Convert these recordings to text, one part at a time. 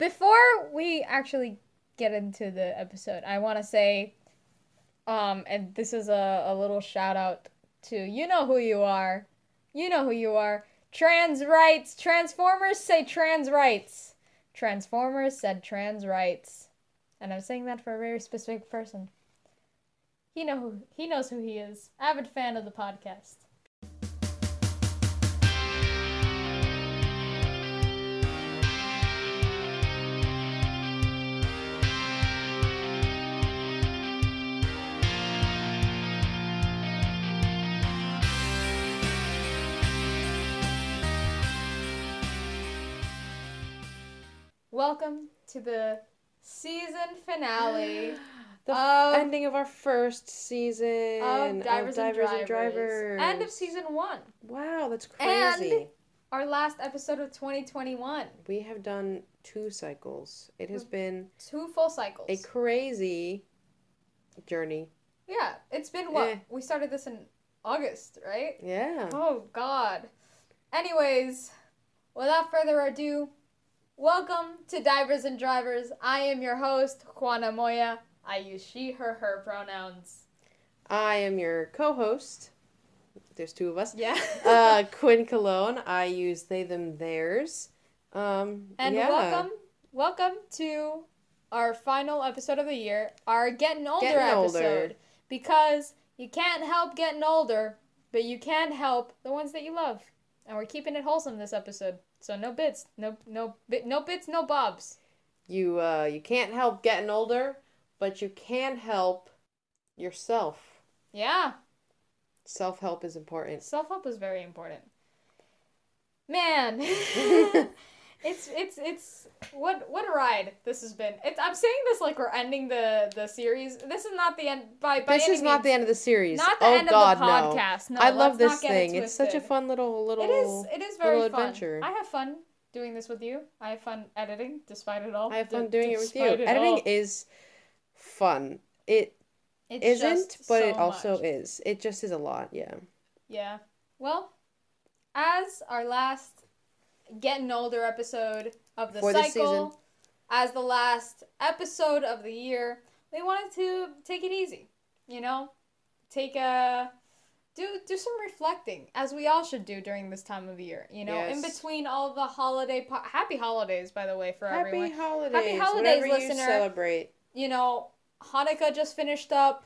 Before we actually get into the episode, I want to say, um, and this is a, a little shout out to you know who you are, you know who you are. Trans rights, Transformers say trans rights. Transformers said trans rights, and I'm saying that for a very specific person. He know who he knows who he is. Avid fan of the podcast. Welcome to the season finale The of, ending of our first season of Divers, and, Drivers. and Drivers. End of season one. Wow, that's crazy. And-. Our last episode of 2021. we have done two cycles. It has been Two full cycles. a crazy journey. yeah, it's been what? Eh. We started this in August, right? Yeah. Oh, God. Anyways, without further ado, welcome to Divers and Drivers. I am your host, Juana Moya. I use she, her, her pronouns. I am your co-host. There's two of us. Yeah. uh, Quinn Cologne. I use they, them, theirs. Um, and yeah. welcome, welcome to our final episode of the year, our Getting Older Getting episode. Older. Because you can't help getting older, but you can help the ones that you love. And we're keeping it wholesome this episode. So no bits, no no bit, no bits, no bobs. You uh, you can't help getting older, but you can help yourself. Yeah, Self help is important. self help is very important. Man, it's it's it's what what a ride this has been. It's I'm saying this like we're ending the the series. This is not the end by by this is not means. the end of the series. Not the oh end God, of the podcast. No, no! I love this get it thing. It's such a fun little little. It is. It is very fun. adventure. I have fun doing this with you. I have fun editing, despite it all. I have fun D- doing it with you. it Editing all. is fun. It It's isn't, but so it also much. is. It just is a lot. Yeah. Yeah. Well, as our last getting older episode of the For this season. cycle, as the last episode of the year, we wanted to take it easy. You know, take a do do some reflecting, as we all should do during this time of year. You know, in between all the holiday, po- happy holidays, by the way, for Happy everyone. holidays. holidays, whatever listener. You celebrate. you know, Hanukkah just finished up.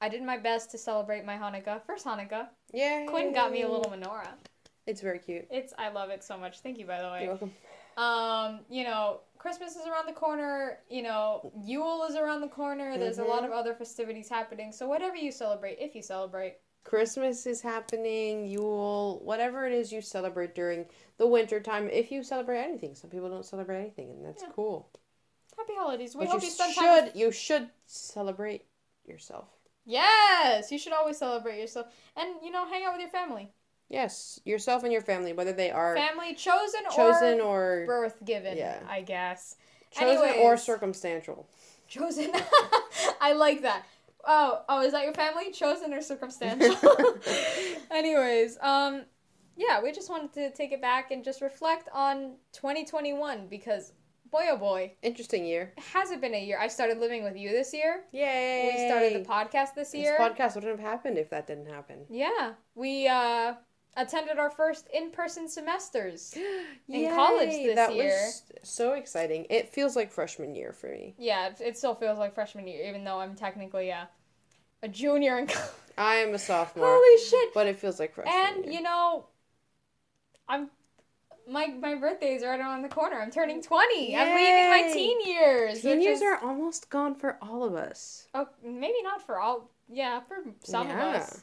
I did my best to celebrate my Hanukkah. First Hanukkah. Yeah. Quinn got me a little menorah. It's very cute. It's I love it so much. Thank you by the way. You're welcome. Um, you know, Christmas is around the corner, you know, Yule is around the corner. There's a lot of other festivities happening. So whatever you celebrate, if you celebrate. Christmas is happening, Yule, whatever it is you celebrate during the winter time. If you celebrate anything, some people don't celebrate anything, and that's Yeah. cool. Happy holidays. We but hope you you spend should time with- you should celebrate yourself. Yes, you should always celebrate yourself. And you know, hang out with your family. Yes, yourself and your family, whether they are Family chosen, chosen or or birth given, Yeah. I guess. chosen or circumstantial. Chosen. I like that. Oh, oh, is that your family? Chosen or circumstantial? Anyways, um, yeah, we just wanted to take it back and just reflect on 2021 because, boy, oh boy, Interesting year. has it been a year? I started living with you this year. Yay! We started the podcast this year This podcast wouldn't have happened if that didn't happen. yeah, we uh attended our first in-person semesters. In college Yay, this that year. was so exciting. It feels like freshman year for me. Yeah, it, it still feels like freshman year, even though I'm technically a a junior in college. I am a sophomore, Holy shit! but it feels like freshman And year. you know, I'm my my birthday is right around the corner. I'm turning twenty. I'm leaving my teen years. Teen years is- are almost gone for all of us. oh maybe not for all. Yeah, for some Yeah. of us.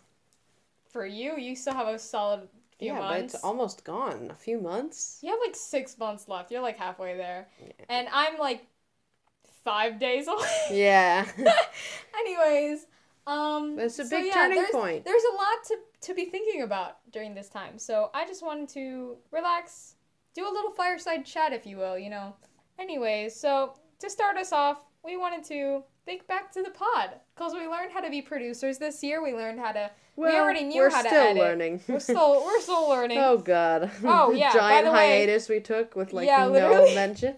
For you, you still have a solid few yeah, months. but it's almost gone. A few months. you have like six months left. You're like halfway there, and I'm like five days away. Yeah. Anyways, um, That's a so big yeah, turning there's, point. There's a lot to to be thinking about during this time. So I just wanted to relax, do a little fireside chat, if you will. You know. Anyways, so to start us off, we wanted to think back to the pod because we learned how to be producers this year. We learned how to. Well, already knew how to still edit. learning. We're still we're still learning. oh God. Oh, yeah, by Giant the way- hiatus we took with like Yeah, no literally. mention.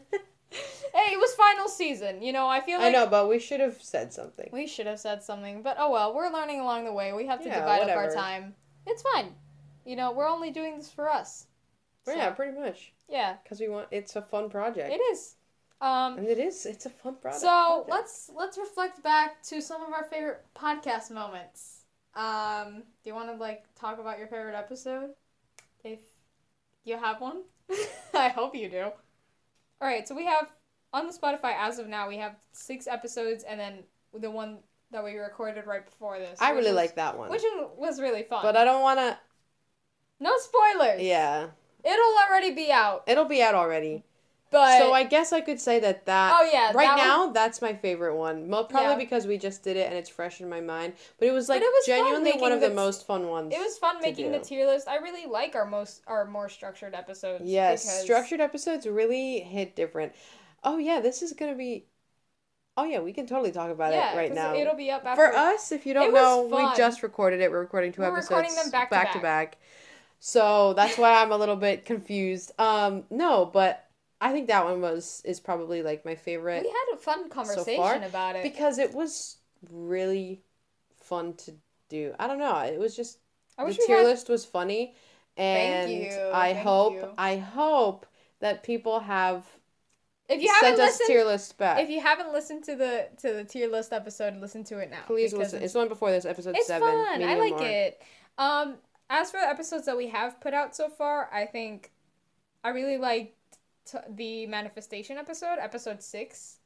Hey, it was final season. You know, I feel like I know, but we should have said something. we should have said something, but oh well. We're learning along the way. We have to Yeah, divide up our time. It's fine. You know, we're only doing this for us. So, yeah, pretty much. Yeah, Because we want it's a fun project. it is. Um, And it is. It's a fun product. so project. let's let's reflect back to some of our favorite podcast moments. Um, do you want to like talk about your favorite episode? If you have one, I hope you do. All right, so we have on the Spotify as of now we have six episodes, and then the one that we recorded right before this. I really was- like that one. which one was really fun. but I don't want to. no spoilers. Yeah, it'll already be out. it'll be out already. But so I guess I could say that that. oh yeah, right that now, one- that's my favorite one. Probably Yeah. because we just did it and it's fresh in my mind. But it was like it was genuinely one of the the most fun ones. it was fun making the tier list. I really like our most our more structured episodes. Yes, structured episodes really hit different. Oh yeah, this is gonna be. Oh yeah, we can totally talk about yeah, it right now. It'll be up after. For us, if you don't know, fun. we just recorded it. We're recording 2 We're episodes recording them back to back back. So that's why I'm a little bit confused. Um, no, but I think that one was is probably like my favorite we had a fun conversation about it. because it was really fun to do. I don't know. It was just the tier had. list was funny, and I thank hope you. I hope that people have If you sent haven't us listened, tier list back. if you haven't listened to the to the tier list episode, listen to it now. Please listen. It's the one before this, episode It's seven. fun. I like mark. it. Um, as for the episodes that we have put out so far, I think I really liked t- the manifestation episode, episode six.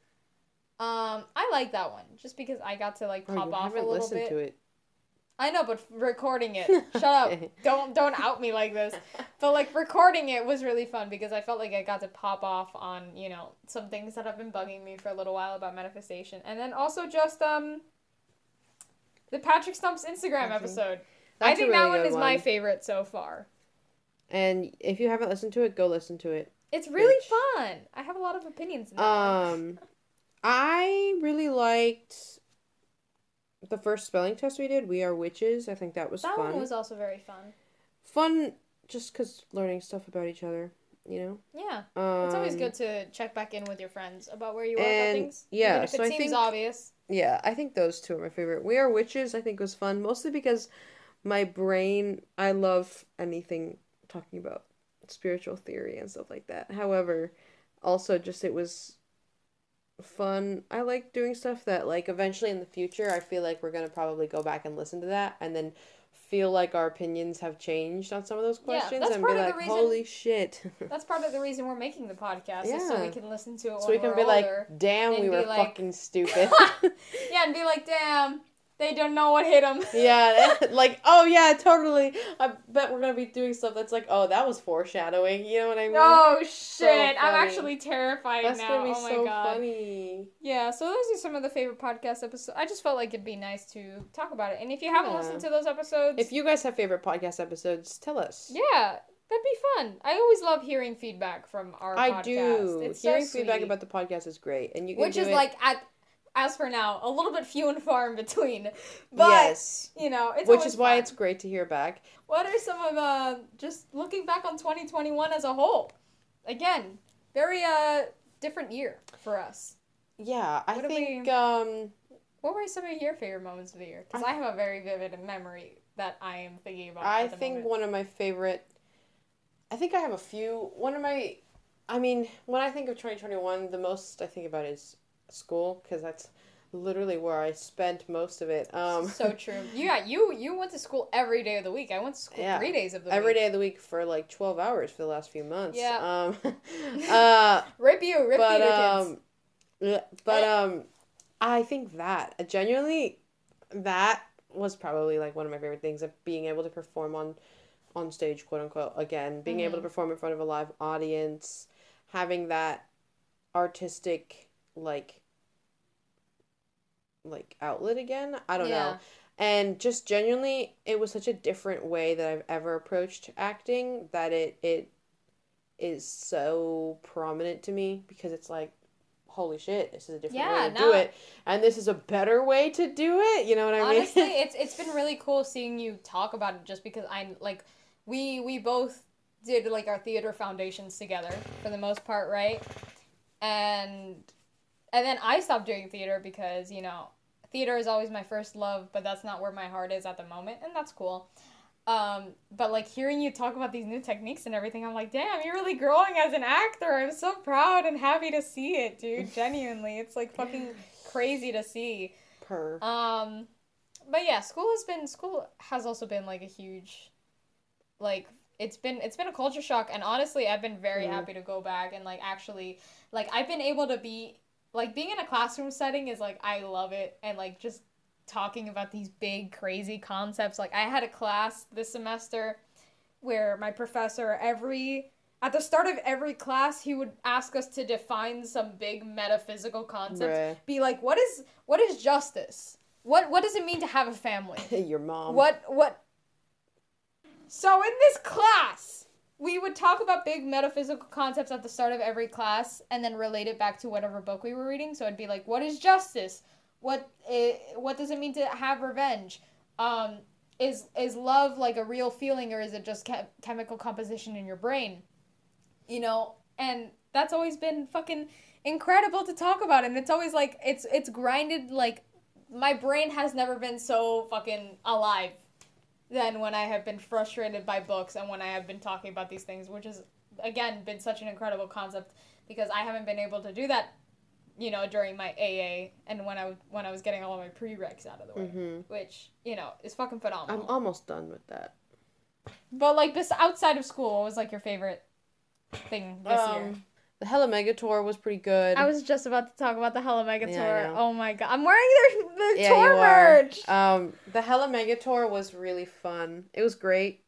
Um, I like that one just because I got to like Oh, pop you off a little listened bit. to it. I know, but recording it. Shut up. Don't don't out me like this. But like recording it was really fun because I felt like I got to pop off on, you know, some things that have been bugging me for a little while about manifestation. And then also just um the Patrick Stump's Instagram Patrick. episode. I That's think that one is my favorite so far. And if you haven't listened to it, go listen to it. It's really Bitch. fun. I have a lot of opinions in. Um, I really liked the first spelling test we did. We are witches. I think that was That fun. That one was also very fun. fun, just because learning stuff about each other. You Yeah. know. Um, It's always good to check back in with your friends about where you are about and, things. yeah, Even if so it I seems think- obvious. Yeah, I think those two are my favorite. We are witches. I think was fun mostly because my brain. I love anything talking about spiritual theory and stuff like that. However, also just it was fun. I like doing stuff that like eventually in the future I feel like we're going to probably go back and listen to that and then feel like our opinions have changed on some of those Yeah, questions that's and be part of the like reason- holy shit. That's part of the reason we're making the podcast, is so we can listen to it so we can be older. like damn we were like- fucking stupid. yeah, and be like, damn, they don't know what hit them. Yeah, like oh yeah, totally. I bet we're gonna be doing stuff that's like, oh, that was foreshadowing. You know what I mean? Oh shit! I'm actually terrified that's now. gonna be oh my so god. funny. Yeah, so those are some of the favorite podcast episodes. I just felt like it'd be nice to talk about it. And if you haven't Yeah. listened to those episodes, If you guys have favorite podcast episodes, tell us. yeah, that'd be fun. I always love hearing feedback from our I podcast. do. It's Hearing so feedback about the podcast is great, and you can which is it- like at as for now a little bit few and far in between. But yes, you know, it's which is why fun. it's great to hear back. What are some of uh just looking back on 2021 as a whole? Again, very uh different year for us. Yeah, I What think we- um What were some of your favorite moments of the year? Because I, have a very vivid memory that I am thinking about. I think moment. one of my favorite. I think I have a few. One of my, I mean, when I think of twenty twenty one, the most I think about is school because that's literally where I spent most of it. Um, so true. Yeah, you you went to school every day of the week. I went to school Yeah. three days of the every week. day of the week for like twelve hours for the last few months. Yeah. Um, uh, Rip you, rip but kids. um, yeah, but um, I think that genuinely, that was probably like one of my favorite things of being able to perform on, on stage, quote unquote. Again, being able Mm-hmm. to perform in front of a live audience, having that artistic like like outlet again. I don't Yeah. know. And just genuinely, it was such a different way that I've ever approached acting that it it is so prominent to me because it's like, holy shit, this is a different Yeah, way to no. do it, and this is a better way to do it. You know what I mean? Honestly, it's it's been really cool seeing you talk about it just because I like we we both did like our theater foundations together for the most part, right? and and then I stopped doing theater because you know theater is always my first love, but that's not where my heart is at the moment, and that's cool. Um, but like hearing you talk about these new techniques and everything, I'm like, damn, you're really growing as an actor. I'm so proud and happy to see it, dude. Genuinely, it's like fucking crazy to see. Per. Um, but yeah, school has been school has also been like a huge, like it's been it's been a culture shock, and honestly, I've been very happy to go back and like actually like I've been able to be like being in a classroom setting is like I love it, and like just talking about these big crazy concepts. Like I had a class this semester where my professor every at the start of every class he would ask us to define some big metaphysical concept Right. be like what is what is justice what what does it mean to have a family Your mom. what what so in this class we would talk about big metaphysical concepts at the start of every class and then relate it back to whatever book we were reading. So it'd be like what is justice? What i what does it mean to have revenge? Um is is love like a real feeling or is it just che- chemical composition in your brain? You know and that's always been fucking incredible to talk about. And it's always like it's it's grinded like my brain has never been so fucking alive than when I have been frustrated by books and when I have been talking about these things, which has again been such an incredible concept because I haven't been able to do that, you know, during my AA and when I was when I was getting all of my prereqs out of the way, hmm which you know is fucking phenomenal. I'm almost done with that. but like this outside of school, what was like your favorite thing this year? The Hella Mega Tour was pretty good. I was just about to talk about the Hella Mega Yeah, Tour. Oh my god, I'm wearing their the yeah, tour merch. Um, the Hella Mega Tour was really fun. It was great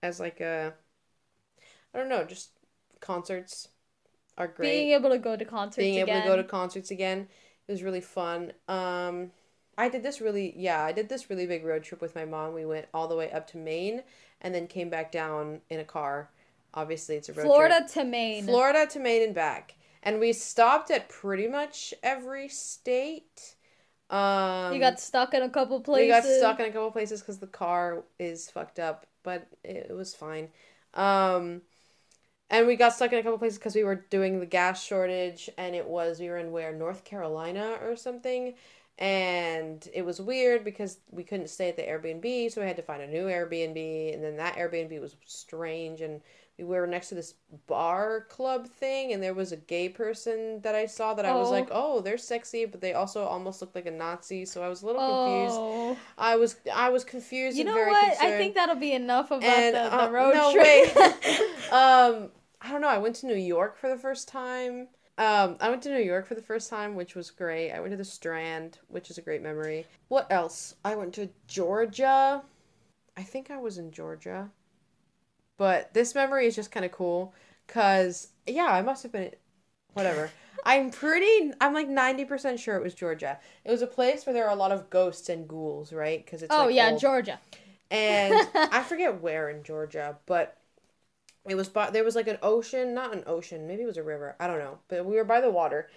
as like a, I don't know, just concerts are great. Being able to go to concerts being able again. to go to concerts again it was really fun um i did this really yeah i did this really big road trip with my mom we went all the way up to maine and then came back down in a car obviously it's a road Florida trip to Maine. florida to maine and back and we stopped at pretty much every state um you got stuck in a couple places. we got stuck in a couple places because the car is fucked up, but it, it was fine. Um, and we got stuck in a couple places because we were doing the gas shortage, and it was we were in where North Carolina or something, and it was weird because we couldn't stay at the Airbnb, so we had to find a new Airbnb, and then that Airbnb was strange, and we were next to this bar club thing, and there was a gay person that I saw that I was Oh. like, oh, they're sexy, but they also almost looked like a Nazi, so I was a little confused. Oh. I was I was confused You and know very what? concerned. I think that'll be enough about and the, uh, the road no trip. um, I don't know. I went to New York for the first time. Um, I went to New York for the first time, which was great. I went to the Strand, which is a great memory. What else? I went to Georgia. I think I was in Georgia. But this memory is just kind of cool cuz yeah, I must have been whatever. I'm pretty I'm like 90% sure it was Georgia. It was a place where there are a lot of ghosts and ghouls, right? Cuz it's oh like, yeah, old Georgia. and I forget where in Georgia, but it was by there was like an ocean, not an ocean, maybe it was a river, I don't know, but we were by the water,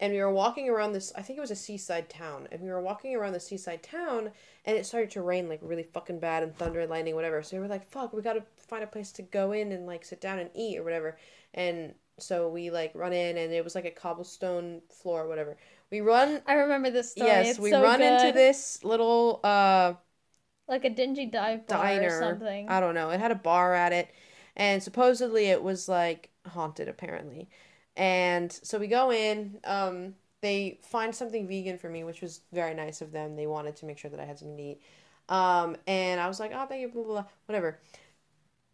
and we were walking around this. I think it was a seaside town, and we were walking around the seaside town, and it started to rain like really fucking bad, and thunder and lightning, whatever. So we were like, "Fuck, we gotta find a place to go in and like sit down and eat or whatever," and so we like run in, and it was like a cobblestone floor, or whatever. We run. I remember this story. yes, it's we so run into this little uh like a dingy dive bar diner. or something. I don't know. It had a bar at it, and supposedly it was like haunted, apparently. And so we go in. Um, they find something vegan for me, which was very nice of them. They wanted to make sure that I had something to eat. Um, and I was like, oh, thank you, blah blah blah, whatever.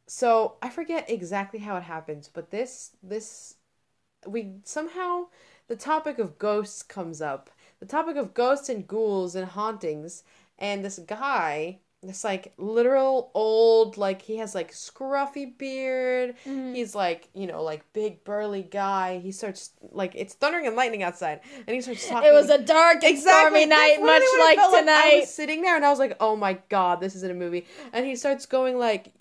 So I forget exactly how it happens, but this this we somehow the topic of ghosts comes up. The topic of ghosts and ghouls and hauntings, and this guy, this like literal old, like he has like scruffy beard. Mhm. He's like, you know, like big burly guy. He starts like it's thundering and lightning outside, and he starts talking. It was a dark and stormy night, much what it like I tonight. was sitting there and I was like, "Oh my god, this isn't a movie." And he starts going like,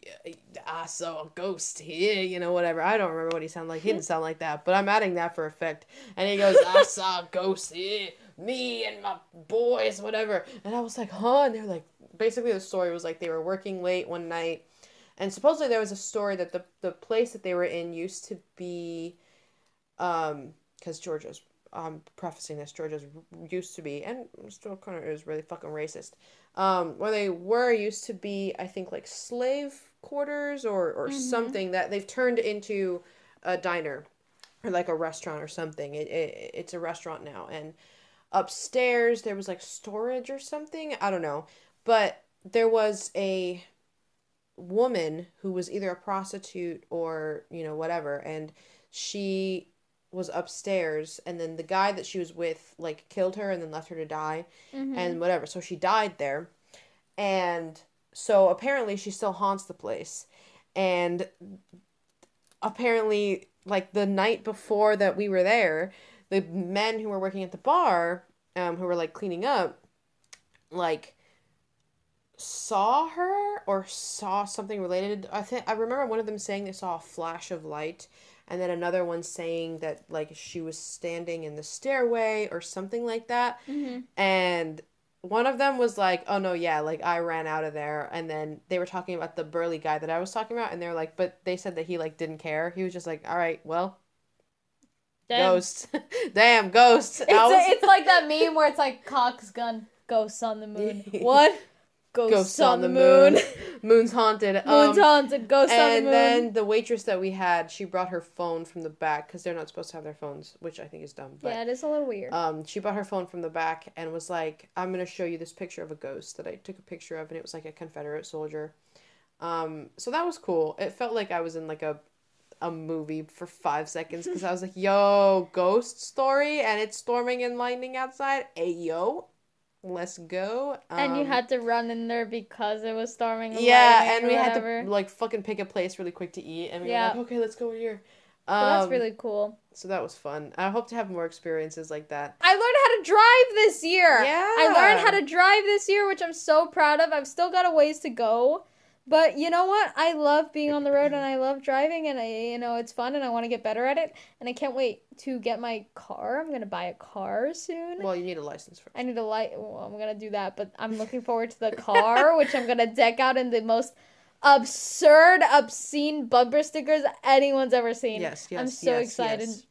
"I saw a ghost here," you know, whatever. I don't remember what he sounded like. He didn't sound like that, but I'm adding that for effect. And he goes, "I saw a ghost here, me and my boys, whatever." And I was like, "Huh?" And they're like, basically the story was like they were working late one night, and supposedly there was a story that the the place that they were in used to be, um, because Georgia's um prefacing this Georgia's used to be and still kind of is really fucking racist. Um, where they were used to be, I think like slave quarters or or something that they've turned into a diner or like a restaurant or something. It, it it's a restaurant now and upstairs there was like storage or something. I don't know, but there was a woman who was either a prostitute or you know whatever and she was upstairs and then the guy that she was with like killed her and then left her to die and whatever. So she died there. And so apparently she still haunts the place. And apparently like the night before that we were there the men who were working at the bar um who were like cleaning up like saw her or saw something related. I think I remember one of them saying they saw a flash of light and then another one saying that like she was standing in the stairway or something like that. Mm-hmm. And one of them was like, "Oh no, yeah, like I ran out of there." And then they were talking about the burly guy that I was talking about and they were like, "But they said that he like didn't care. He was just like, "All right, well, Damn. ghost. Damn, ghost." It's, was- it's like that meme where it's like Cock's gun, ghosts on the moon. what? Ghosts, Ghosts on, the moon. Moon's haunted. Moon's Um, haunted. Ghosts on the moon. and then the waitress that we had, she brought her phone from the back because they're not supposed to have their phones, which I think is dumb. But yeah, it is a little weird. um, she brought her phone from the back and was like, "I'm gonna show you this picture of a ghost that I took a picture of, and it was like a Confederate soldier." Um, so that was cool. It felt like I was in like a a movie for five seconds because I was like, "Yo, ghost story," and it's storming and lightning outside. Hey, yo, let's go. and you Um, had to run in there because it was storming. yeah, and we whatever. had to like fucking pick a place really quick to eat, and we Yeah. were like, okay, let's go here. So that's Um, really cool. so that was fun. I hope to have more experiences like that. I learned how to drive this year. Yeah. I learned how to drive this year, which I'm so proud of. I've still got a ways to go. But you know what? I love being on the road and I love driving and I you know, it's fun and I want to get better at it and I can't wait to get my car. I'm going to buy a car soon. Well, you need a license first. I need a light. Well, I'm gonna do that, but I'm looking forward to the car, which I'm gonna deck out in the most absurd, obscene bumper stickers anyone's ever seen. Yes, yes, I'm so yes, excited. yes.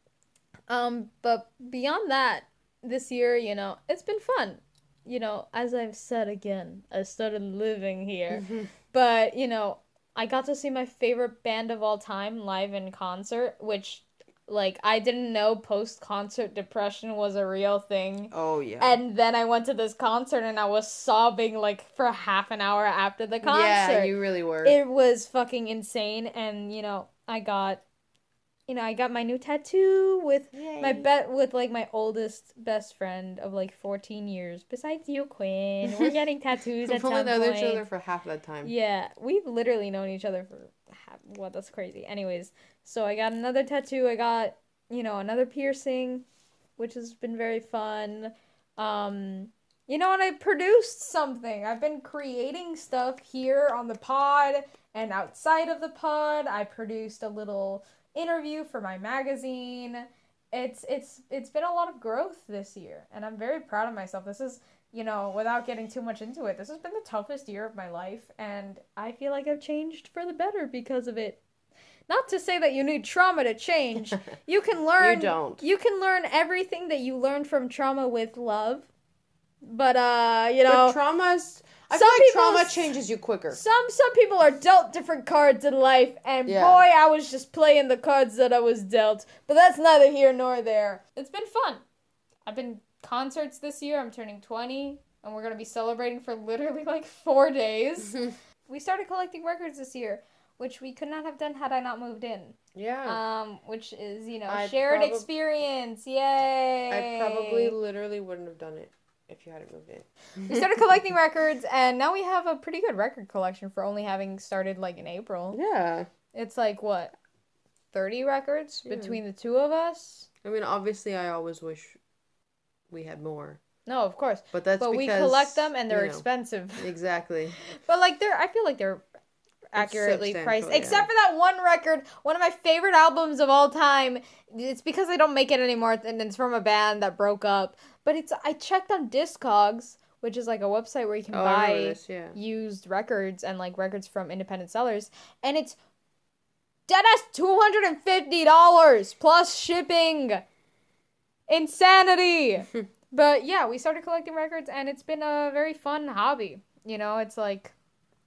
Um, but beyond that, this year, you know, it's been fun. You know, as I've said again, I started living here, but you know, I got to see my favorite band of all time live in concert, which. Like I didn't know post concert depression was a real thing. Oh yeah. And then I went to this concert and I was sobbing like for half an hour after the concert. Yeah, you really were. It was fucking insane and you know, I got you know, I got my new tattoo with my bet with like my oldest best friend of like 14 years. Besides you, Quinn, we're getting tattoos We've only known each other for half that time. Yeah, we've literally known each other for half, what that's crazy. Anyways, so I got another tattoo. I got, you know, another piercing, which has been very fun. Um, you know, and I produced something. I've been creating stuff here on the pod and outside of the pod. I produced a little interview for my magazine. It's it's it's been a lot of growth this year, and I'm very proud of myself. This is you know, without getting too much into it, this has been the toughest year of my life, and I feel like I've changed for the better because of it. Not to say that you need trauma to change. You can learn. you don't. You can learn everything that you learned from trauma with love, but uh, you know, but trauma's. I some feel like trauma changes you quicker. some some people are dealt different cards in life, and Yeah. boy, I was just playing the cards that I was dealt. But that's neither here nor there. It's been fun. I've been concerts this year. I'm turning twenty, and we're gonna be celebrating for literally like four days. we started collecting records this year, which we could not have done had I not moved in. yeah. Um, which is you know I shared probab- experience. Yay! I probably literally wouldn't have done it if you hadn't moved in. we started collecting records, and now we have a pretty good record collection for only having started like in April. Yeah. It's like what, thirty records Yeah. between the two of us? I mean, obviously, I always wish we had more, No, of course. but that's but because we collect them, and they're you know, expensive. Exactly. But like they're, I feel like they're accurately priced. yeah. Except for that one record, one of my favorite albums of all time. It's because they don't make it anymore, and it's from a band that broke up. But it's I checked on Discogs, which is like a website where you can Oh, buy this, yeah. used records and like records from independent sellers, and it's dead ass two hundred and fifty dollars plus shipping. insanity. but yeah, we started collecting records, and it's been a very fun hobby. You know, it's like,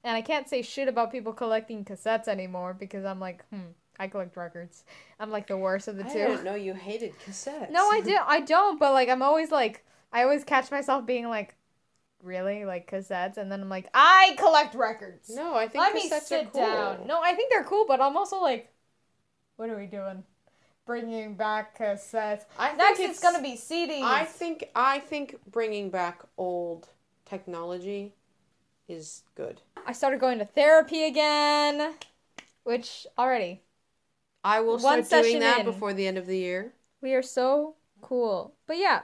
and I can't say shit about people collecting cassettes anymore because I'm like, hmm, I collect records. I'm like the worst of the I two. didn't know you hated cassettes. No, I do. I don't. But like, I'm always like, I always catch myself being like, really, like cassettes, and then I'm like, I collect records. No, I think Let me sit are cool. down. No, I think they're cool, but I'm also like, what are we doing? Bringing back cassettes. I think Next, it's, gonna be CDs. I think I think bringing back old technology is good. I started going to therapy again, which already I will One start doing that in. before the end of the year. we are so cool. But yeah,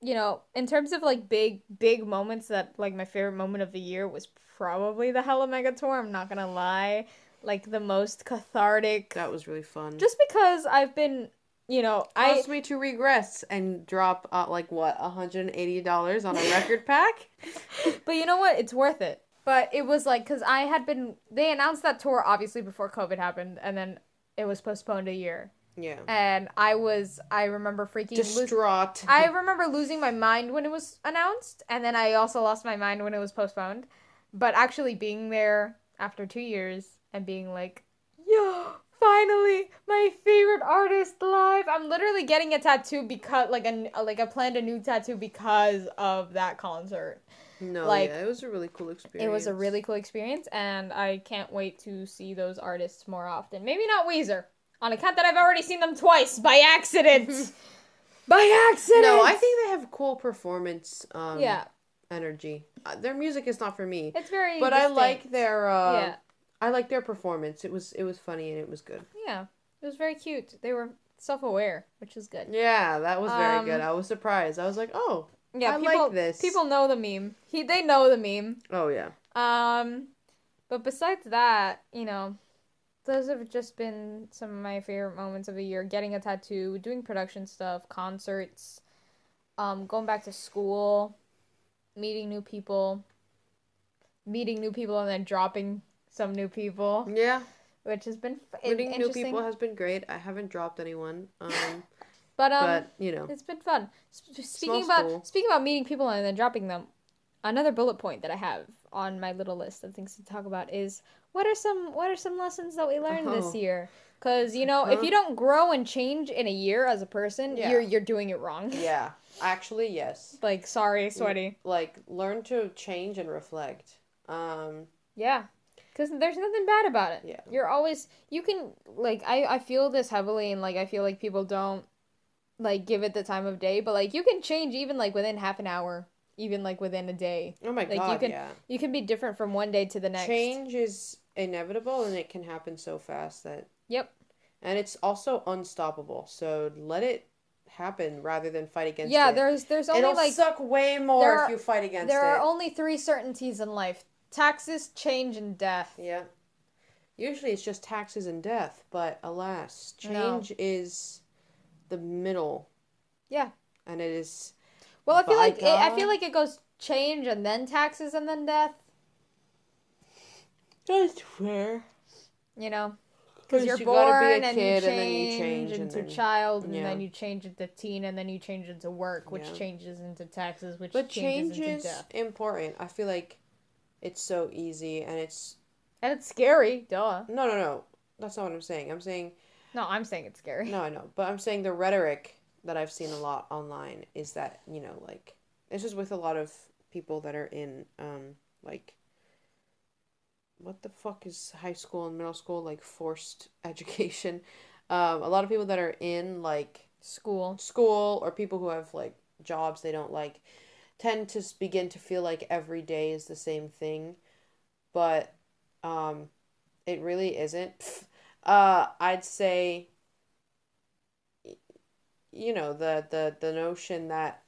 you know, in terms of like big big moments that like my favorite moment of the year was probably the Hella Mega Tour. I'm not gonna lie, like the most cathartic. That was really fun. Just because I've been, you know, I caused me to regress and drop uh, like what $180 on a record pack. But you know what? It's worth it. But it was like because I had been they announced that tour obviously before COVID happened, and then it was postponed a year. Yeah. And I was I remember freaking lo- Distraught. I remember losing my mind when it was announced, and then I also lost my mind when it was postponed. But actually being there after two years and being like, yo, finally, my favorite artist live. I'm literally getting a tattoo because like a like I planned a new tattoo because of that concert. No, like, yeah, it was a really cool experience. It was a really cool experience, and I can't wait to see those artists more often. Maybe not Weezer, on account that I've already seen them twice by accident. by accident. No, I think they have cool performance um yeah, energy. Uh, their music is not for me, it's very. but I like their uh Yeah, I like their performance. It was it was funny and it was good. yeah, it was very cute. They were self-aware, which is good. Yeah, that was very Um, good. I was surprised. I was like, "Oh, Yeah, I like people. this. People know the meme. He, they know the meme. oh yeah." Um, but besides that, you know, those have just been some of my favorite moments of the year. Getting a tattoo, doing production stuff, concerts, um, going back to school, meeting new people, meeting new people, and then dropping some new people, Yeah. which has been f- Meeting new people has been great. I haven't dropped anyone. Um but um, but, you know. It's been fun. S- speaking about school. speaking about meeting people and then dropping them, another bullet point that I have on my little list of things to talk about is what are some what are some lessons that we learned this Oh. year? Because you know, if you don't grow and change in a year as a person, Yeah. you're you're doing it wrong. Yeah. Actually, yes. like sorry, sweaty. Like learn to change and reflect. Um Yeah. Because there's nothing bad about it. Yeah. You're always you can like I I feel this heavily and like I feel like people don't like give it the time of day, but like you can change even like within half an hour, even like within a day. oh my Like, you god, can- yeah. You can be different from one day to the next. Change is inevitable and it can happen so fast that Yep. and it's also unstoppable. So let it happen rather than fight against Yeah, it. there's there's only It'll like suck way more there if you fight against there it. There are only three certainties in life: taxes, change, and death. Yeah. Usually it's just taxes and death, but alas, No. change is the middle. Yeah. And it is Well, I feel like it, I feel like it goes change and then taxes and then death. That's fair. You know, because you're you be born a and you change, and then you change into then- child, and yeah. then you change into teen, and then you change into work, which Yeah. changes into taxes, which But changes change into death. important. I feel like it's so easy and it's And it's scary, duh. no no no. That's not what I'm saying. I'm saying No, I'm saying it's scary. no I know. But I'm saying the rhetoric that I've seen a lot online is that, you know, like this is with a lot of people that are in um like what the fuck is high school and middle school like forced education um a lot of people that are in like School. school or people who have like jobs they don't like tend to begin to feel like every day is the same thing but um it really isn't. uh i'd say you know the the the notion that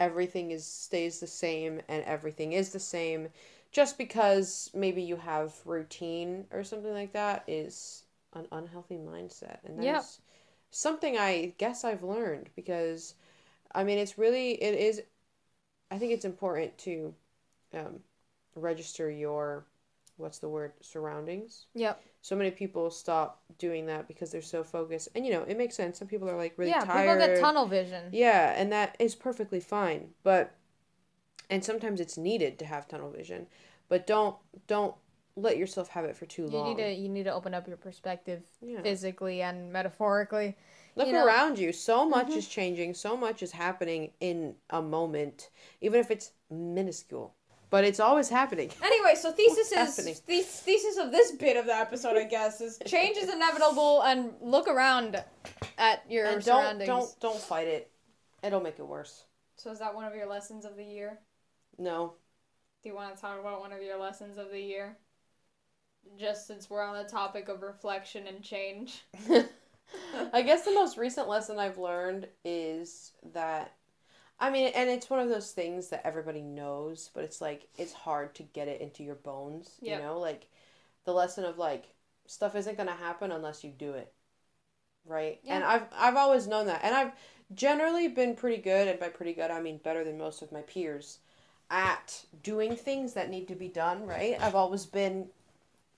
everything is stays the same and everything is the same just because maybe you have routine or something like that is an unhealthy mindset and Yep. that's something i guess i've learned because i mean it's really it is i think it's important to um, register your what's the word surroundings. Yep. So many people stop doing that because they're so focused, and you know it makes sense. Some people are like really yeah, tired. people get tunnel vision. Yeah, and that is perfectly fine. But and sometimes it's needed to have tunnel vision. But don't don't let yourself have it for too long. You need to you need to open up your perspective Yeah. physically and metaphorically. Look you know- around you. So much Mhm. is changing. So much is happening in a moment, even if it's minuscule. But it's always happening. Anyway, so thesis What's is the thesis of this bit of the episode, I guess, is change is inevitable and look around at your And don't surroundings. don't don't fight it. It'll make it worse. So is that one of your lessons of the year? No. Do you want to talk about one of your lessons of the year? Just since we're on the topic of reflection and change. I guess the most recent lesson I've learned is that I mean, and it's one of those things that everybody knows, but it's like it's hard to get it into your bones, Yep. you know? Like the lesson of like stuff isn't going to happen unless you do it. Right? Yeah. And I've I've always known that. And I've generally been pretty good, and by pretty good I mean better than most of my peers at doing things that need to be done, right? I've always been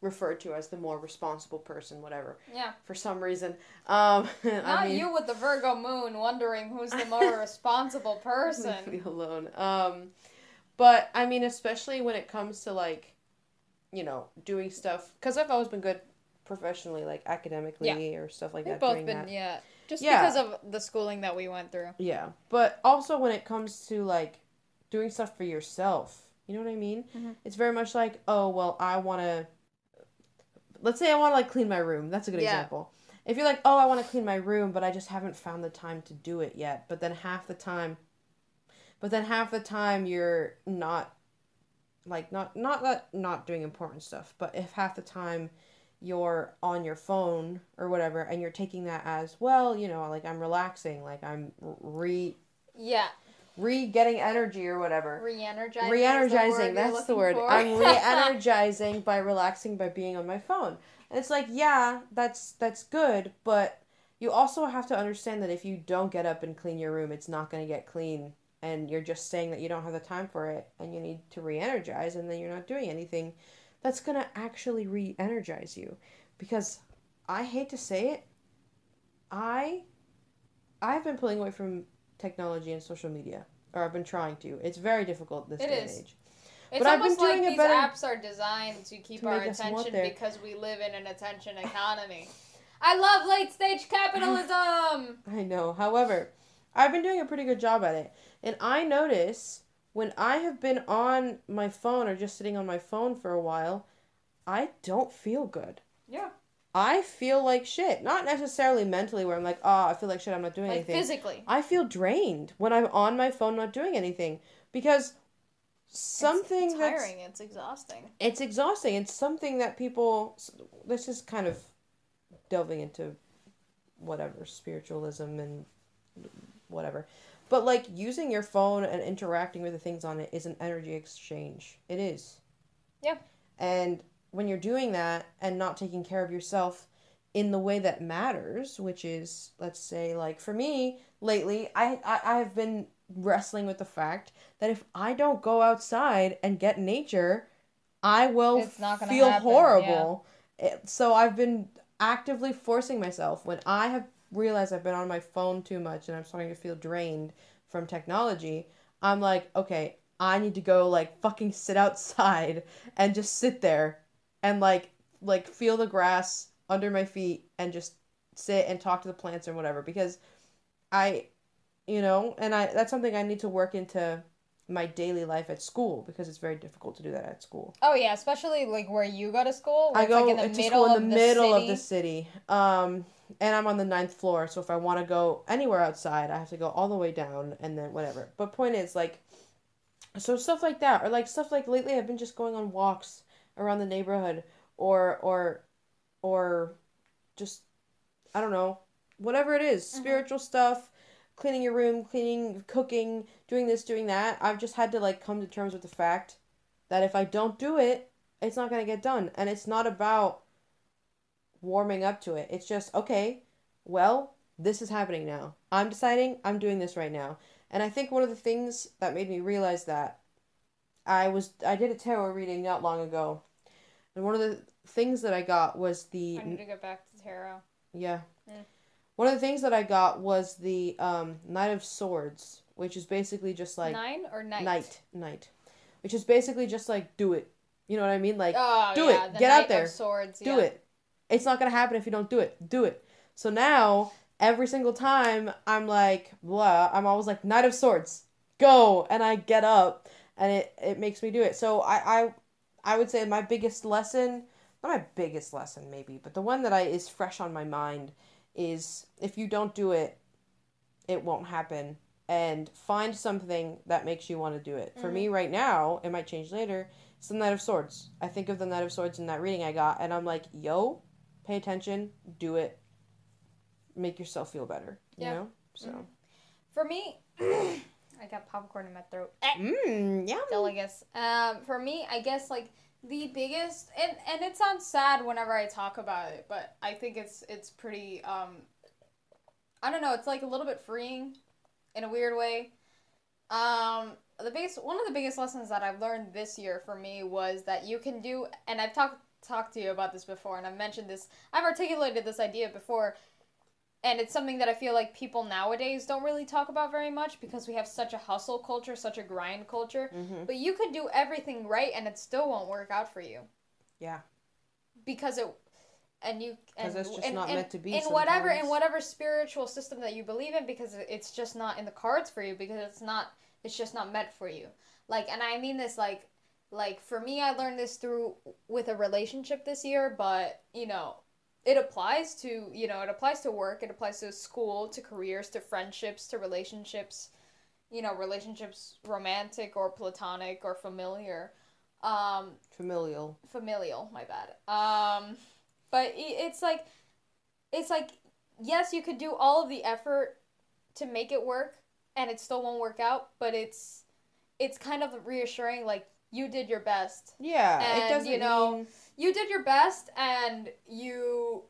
referred to as the more responsible person, whatever Yeah. for some reason. Um, Not I mean, you with the Virgo moon wondering who's the more responsible leave person. me alone. Um, but I mean, especially when it comes to like, you know, doing stuff because I've always been good professionally, like academically or stuff like We've that. both been that. yeah. Just Yeah. because of the schooling that we went through. Yeah, but also when it comes to like doing stuff for yourself, you know what I mean? Mhm. It's very much like, oh well, I want to. Let's say I want to like clean my room. That's a good Yeah. example. If you're like, oh, I want to clean my room, but I just haven't found the time to do it yet. But then half the time, but then half the time you're not, like not not that not doing important stuff, but if half the time you're on your phone or whatever and you're taking that as well you know like i'm relaxing like i'm re Yeah. Re getting energy or whatever. Re-energizing. re-energizing is that's the word. you're i'm looking re-energizing by relaxing by being on my phone. And it's like yeah that's that's good but you also have to understand that if you don't get up and clean your room it's not going to get clean and you're just saying that you don't have the time for it and you need to re-energize and then you're not doing anything that's going to actually re-energize you. Because i hate to say it i i've been pulling away from technology and social media or i've been trying to it's very difficult this It day is. and age It's But I've been almost like these better- apps are designed to keep to our make us want attention because we live in an attention economy. I love late stage capitalism. I know. However, I've been doing a pretty good job at it. And I notice when I have been on my phone or just sitting on my phone for a while, I don't feel good. Yeah. I feel like shit. Not necessarily mentally where I'm like, oh, I feel like shit, I'm not doing Like anything. physically. I feel drained when I'm on my phone not doing anything because something it's, it's that's tiring. It's exhausting. it's exhausting. It's something that people. This is kind of delving into whatever spiritualism and whatever, but like using your phone and interacting with the things on it is an energy exchange. It is. Yeah. And when you're doing that and not taking care of yourself in the way that matters, which is, let's say, like for me lately, I I, I have been wrestling with the fact that if I don't go outside and get nature, I will It's not gonna feel happen, horrible. It- so I've been actively forcing myself when I have realized I've been on my phone too much and I'm starting to feel drained from technology. I'm like, okay, I need to go like fucking sit outside and just sit there and like like feel the grass under my feet and just sit and talk to the plants or whatever because I you know, and I that's something I need to work into my daily life at school because it's very difficult to do that at school. Oh yeah, especially like where you go to school. I go like, in the middle school in the of middle of the city. Um and I'm on the ninth floor, so if I want to go anywhere outside, I have to go all the way down and then whatever. But point is like so stuff like that or like stuff like lately I've been just going on walks around the neighborhood or or or just I don't know, whatever it is, Mhm. spiritual stuff, cleaning your room, cleaning, cooking, doing this, doing that. I've just had to like come to terms with the fact that if I don't do it, it's not going to get done. And it's not about warming up to it. It's just, okay, well, this is happening now. I'm deciding I'm doing this right now. And I think one of the things that made me realize that I was I did a tarot reading not long ago. And one of the things that I got was the I need to get back to tarot. yeah. Mm. One of the things that I got was the um, Knight of Swords, which is basically just like Nine or night? knight, knight, which is basically just like do it. You know what I mean? Like Oh, do it. the Get out there. Of swords. do yeah. it. It's not gonna happen if you don't do it. Do it. So now every single time I'm like blah, I'm always like Knight of Swords, go, and I get up, and it it makes me do it. So I I I would say my biggest lesson, not my biggest lesson maybe, but the one that I is fresh on my mind is if you don't do it, it won't happen. And find something that makes you want to do it. For me mm-hmm. right now, it might change later. It's the Knight of Swords. I think of the Knight of Swords in that reading I got, and I'm like, yo, pay attention, do it, make yourself feel better. You Yeah. know? So, mm-hmm. For me, I got popcorn in my throat. mmm, yeah. Deligus. Um, for me, I guess like the biggest, and and it sounds sad whenever I talk about it, but I think it's it's pretty. Um, I don't know. It's like a little bit freeing, in a weird way. Um, the biggest one of the biggest lessons that I've learned this year for me was that you can do, and I've talked talked to you about this before, and I've mentioned this. I've articulated this idea before. And it's something that I feel like people nowadays don't really talk about very much because we have such a hustle culture, such a grind culture. Mm-hmm. But you could do everything right and it still won't work out for you. Yeah. Because it and you and Because it's just and- not and- meant to be in whatever in whatever spiritual system that you believe in because it's just not in the cards for you because it's not it's just not meant for you. Like and I mean this like like for me I learned this through with a relationship this year, but you know, it applies to, you know, it applies to work, it applies to school, to careers, to friendships, to relationships, you know, relationships romantic or platonic or familiar. Um Familial. familial my bad um but it's like it's like yes you could do all of the effort to make it work and it still won't work out but it's it's kind of reassuring like you did your best Yeah. And, it doesn't you know, mean you did your best and you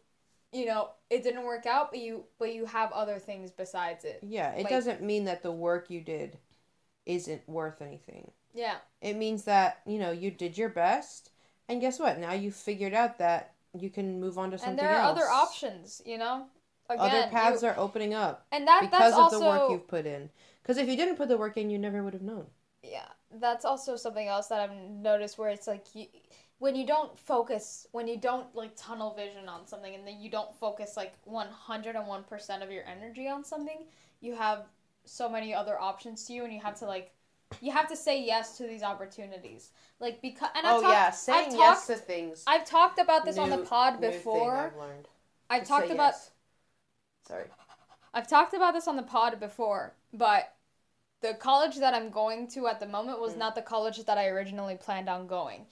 you know it didn't work out but you but you have other things besides it Yeah, it like- doesn't mean that the work you did isn't worth anything. yeah It means that, you know, you did your best and guess what? Now you figured out that you can move on to something else. and there are else. other options you know Again, other paths you- are opening up and that because of also the work you've put in. Because if you didn't put the work in, you never would have known. yeah that's also something else that i've noticed where it's like you, when you don't focus when you don't like tunnel vision on something and then you don't focus like 101% of your energy on something you have so many other options to you and you have to like you have to say yes to these opportunities like because and I've oh talked, yeah, saying I've yes talked, to things. I've talked about this on the New- pod new before I've learned. I've To talked about yes. Sorry. I've talked about this on the pod before, but the college that I'm going to at the moment was Mm. not the college that I originally planned on going.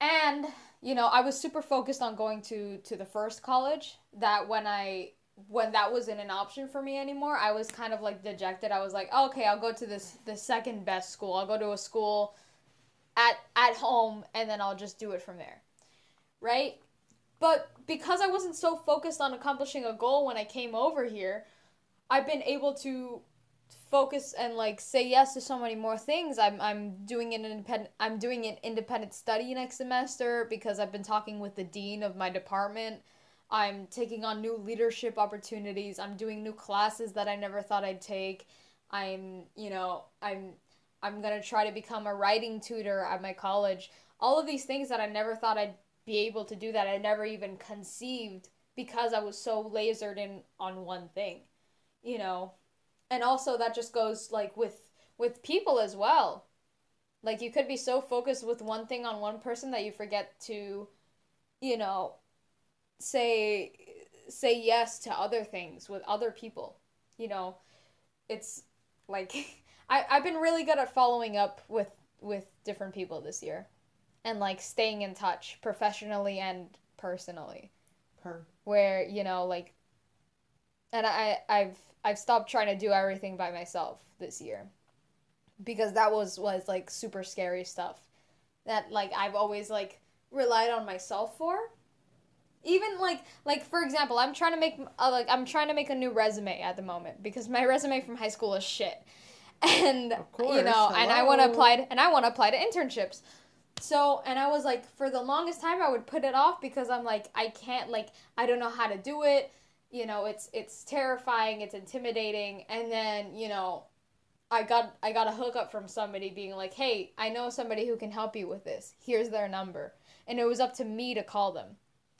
And, you know, I was super focused on going to to the first college that when I when that wasn't an option for me anymore, I was kind of like dejected. I was like, "Okay, I'll go to this the second best school. I'll go to a school at at home and then I'll just do it from there." Right? But because I wasn't so focused on accomplishing a goal when I came over here, I've been able to focus and like say yes to so many more things. I'm I'm doing an independent I'm doing an independent study next semester because I've been talking with the dean of my department. I'm taking on new leadership opportunities. I'm doing new classes that I never thought I'd take. I'm, you know, I'm I'm going to try to become a writing tutor at my college. All of these things that I never thought I'd be able to do that I never even conceived because I was so lasered in on one thing. You know, and also that just goes like with with people as well. Like you could be so focused with one thing on one person that you forget to you know say say yes to other things with other people. You know, it's like I I've been really good at following up with with different people this year and like staying in touch professionally and personally Per. where you know like and I I've I've stopped trying to do everything by myself this year. Because that was was like super scary stuff that like I've always like relied on myself for. Even like like for example I'm trying to make uh, like I'm trying to make a new resume at the moment because my resume from high school is shit. And course, you know and I want to apply to, and I want to apply to internships. So, and I was like, for the longest time, I would put it off because I'm like, I can't, like, I don't know how to do it. You know, it's it's terrifying, it's intimidating, and then you know, I got I got a hookup from somebody being like, hey, I know somebody who can help you with this. Here's their number, and it was up to me to call them.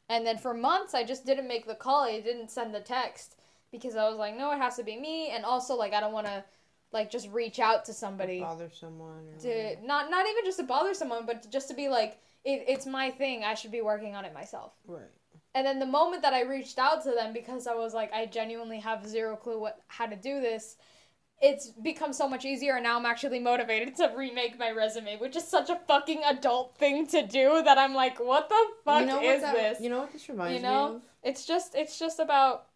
And then for months, I just didn't make the call. I didn't send the text because I was like, no, it has to be me, and also like I don't want to like just reach out to somebody Bother someone. Or to whatever. not not even just to bother someone, but just to be like, it, it's my thing. I should be working on it myself. Right. And then the moment that I reached out to them because I was like, I genuinely have zero clue what how to do this, it's become so much easier. And now I'm actually motivated to remake my resume, which is such a fucking adult thing to do that I'm like, what the fuck you know is that, this? You know what this reminds You know? me of? It's just it's just about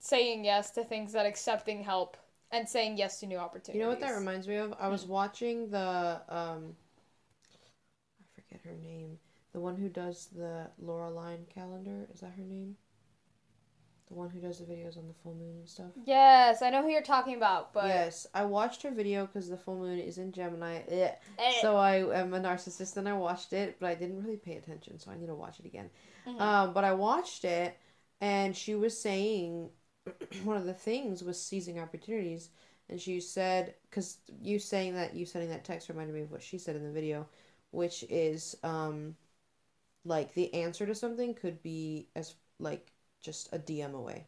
saying yes to things that accepting help and saying yes to new opportunities. You know what that reminds me of? I was watching the um I forget her name. The one who does the Laureline calendar, is that her name? The one who does the videos on the full moon and stuff. Yes, I know who you're talking about, but yes, I watched her video because the full moon is in Gemini. Eh. So I am a narcissist and I watched it, but I didn't really pay attention, so I need to watch it again. Mhm. Um, but I watched it, and she was saying one of the things was seizing opportunities, and she said because you saying that you sending that text reminded me of what she said in the video, which is um, like the answer to something could be as like just a DM away.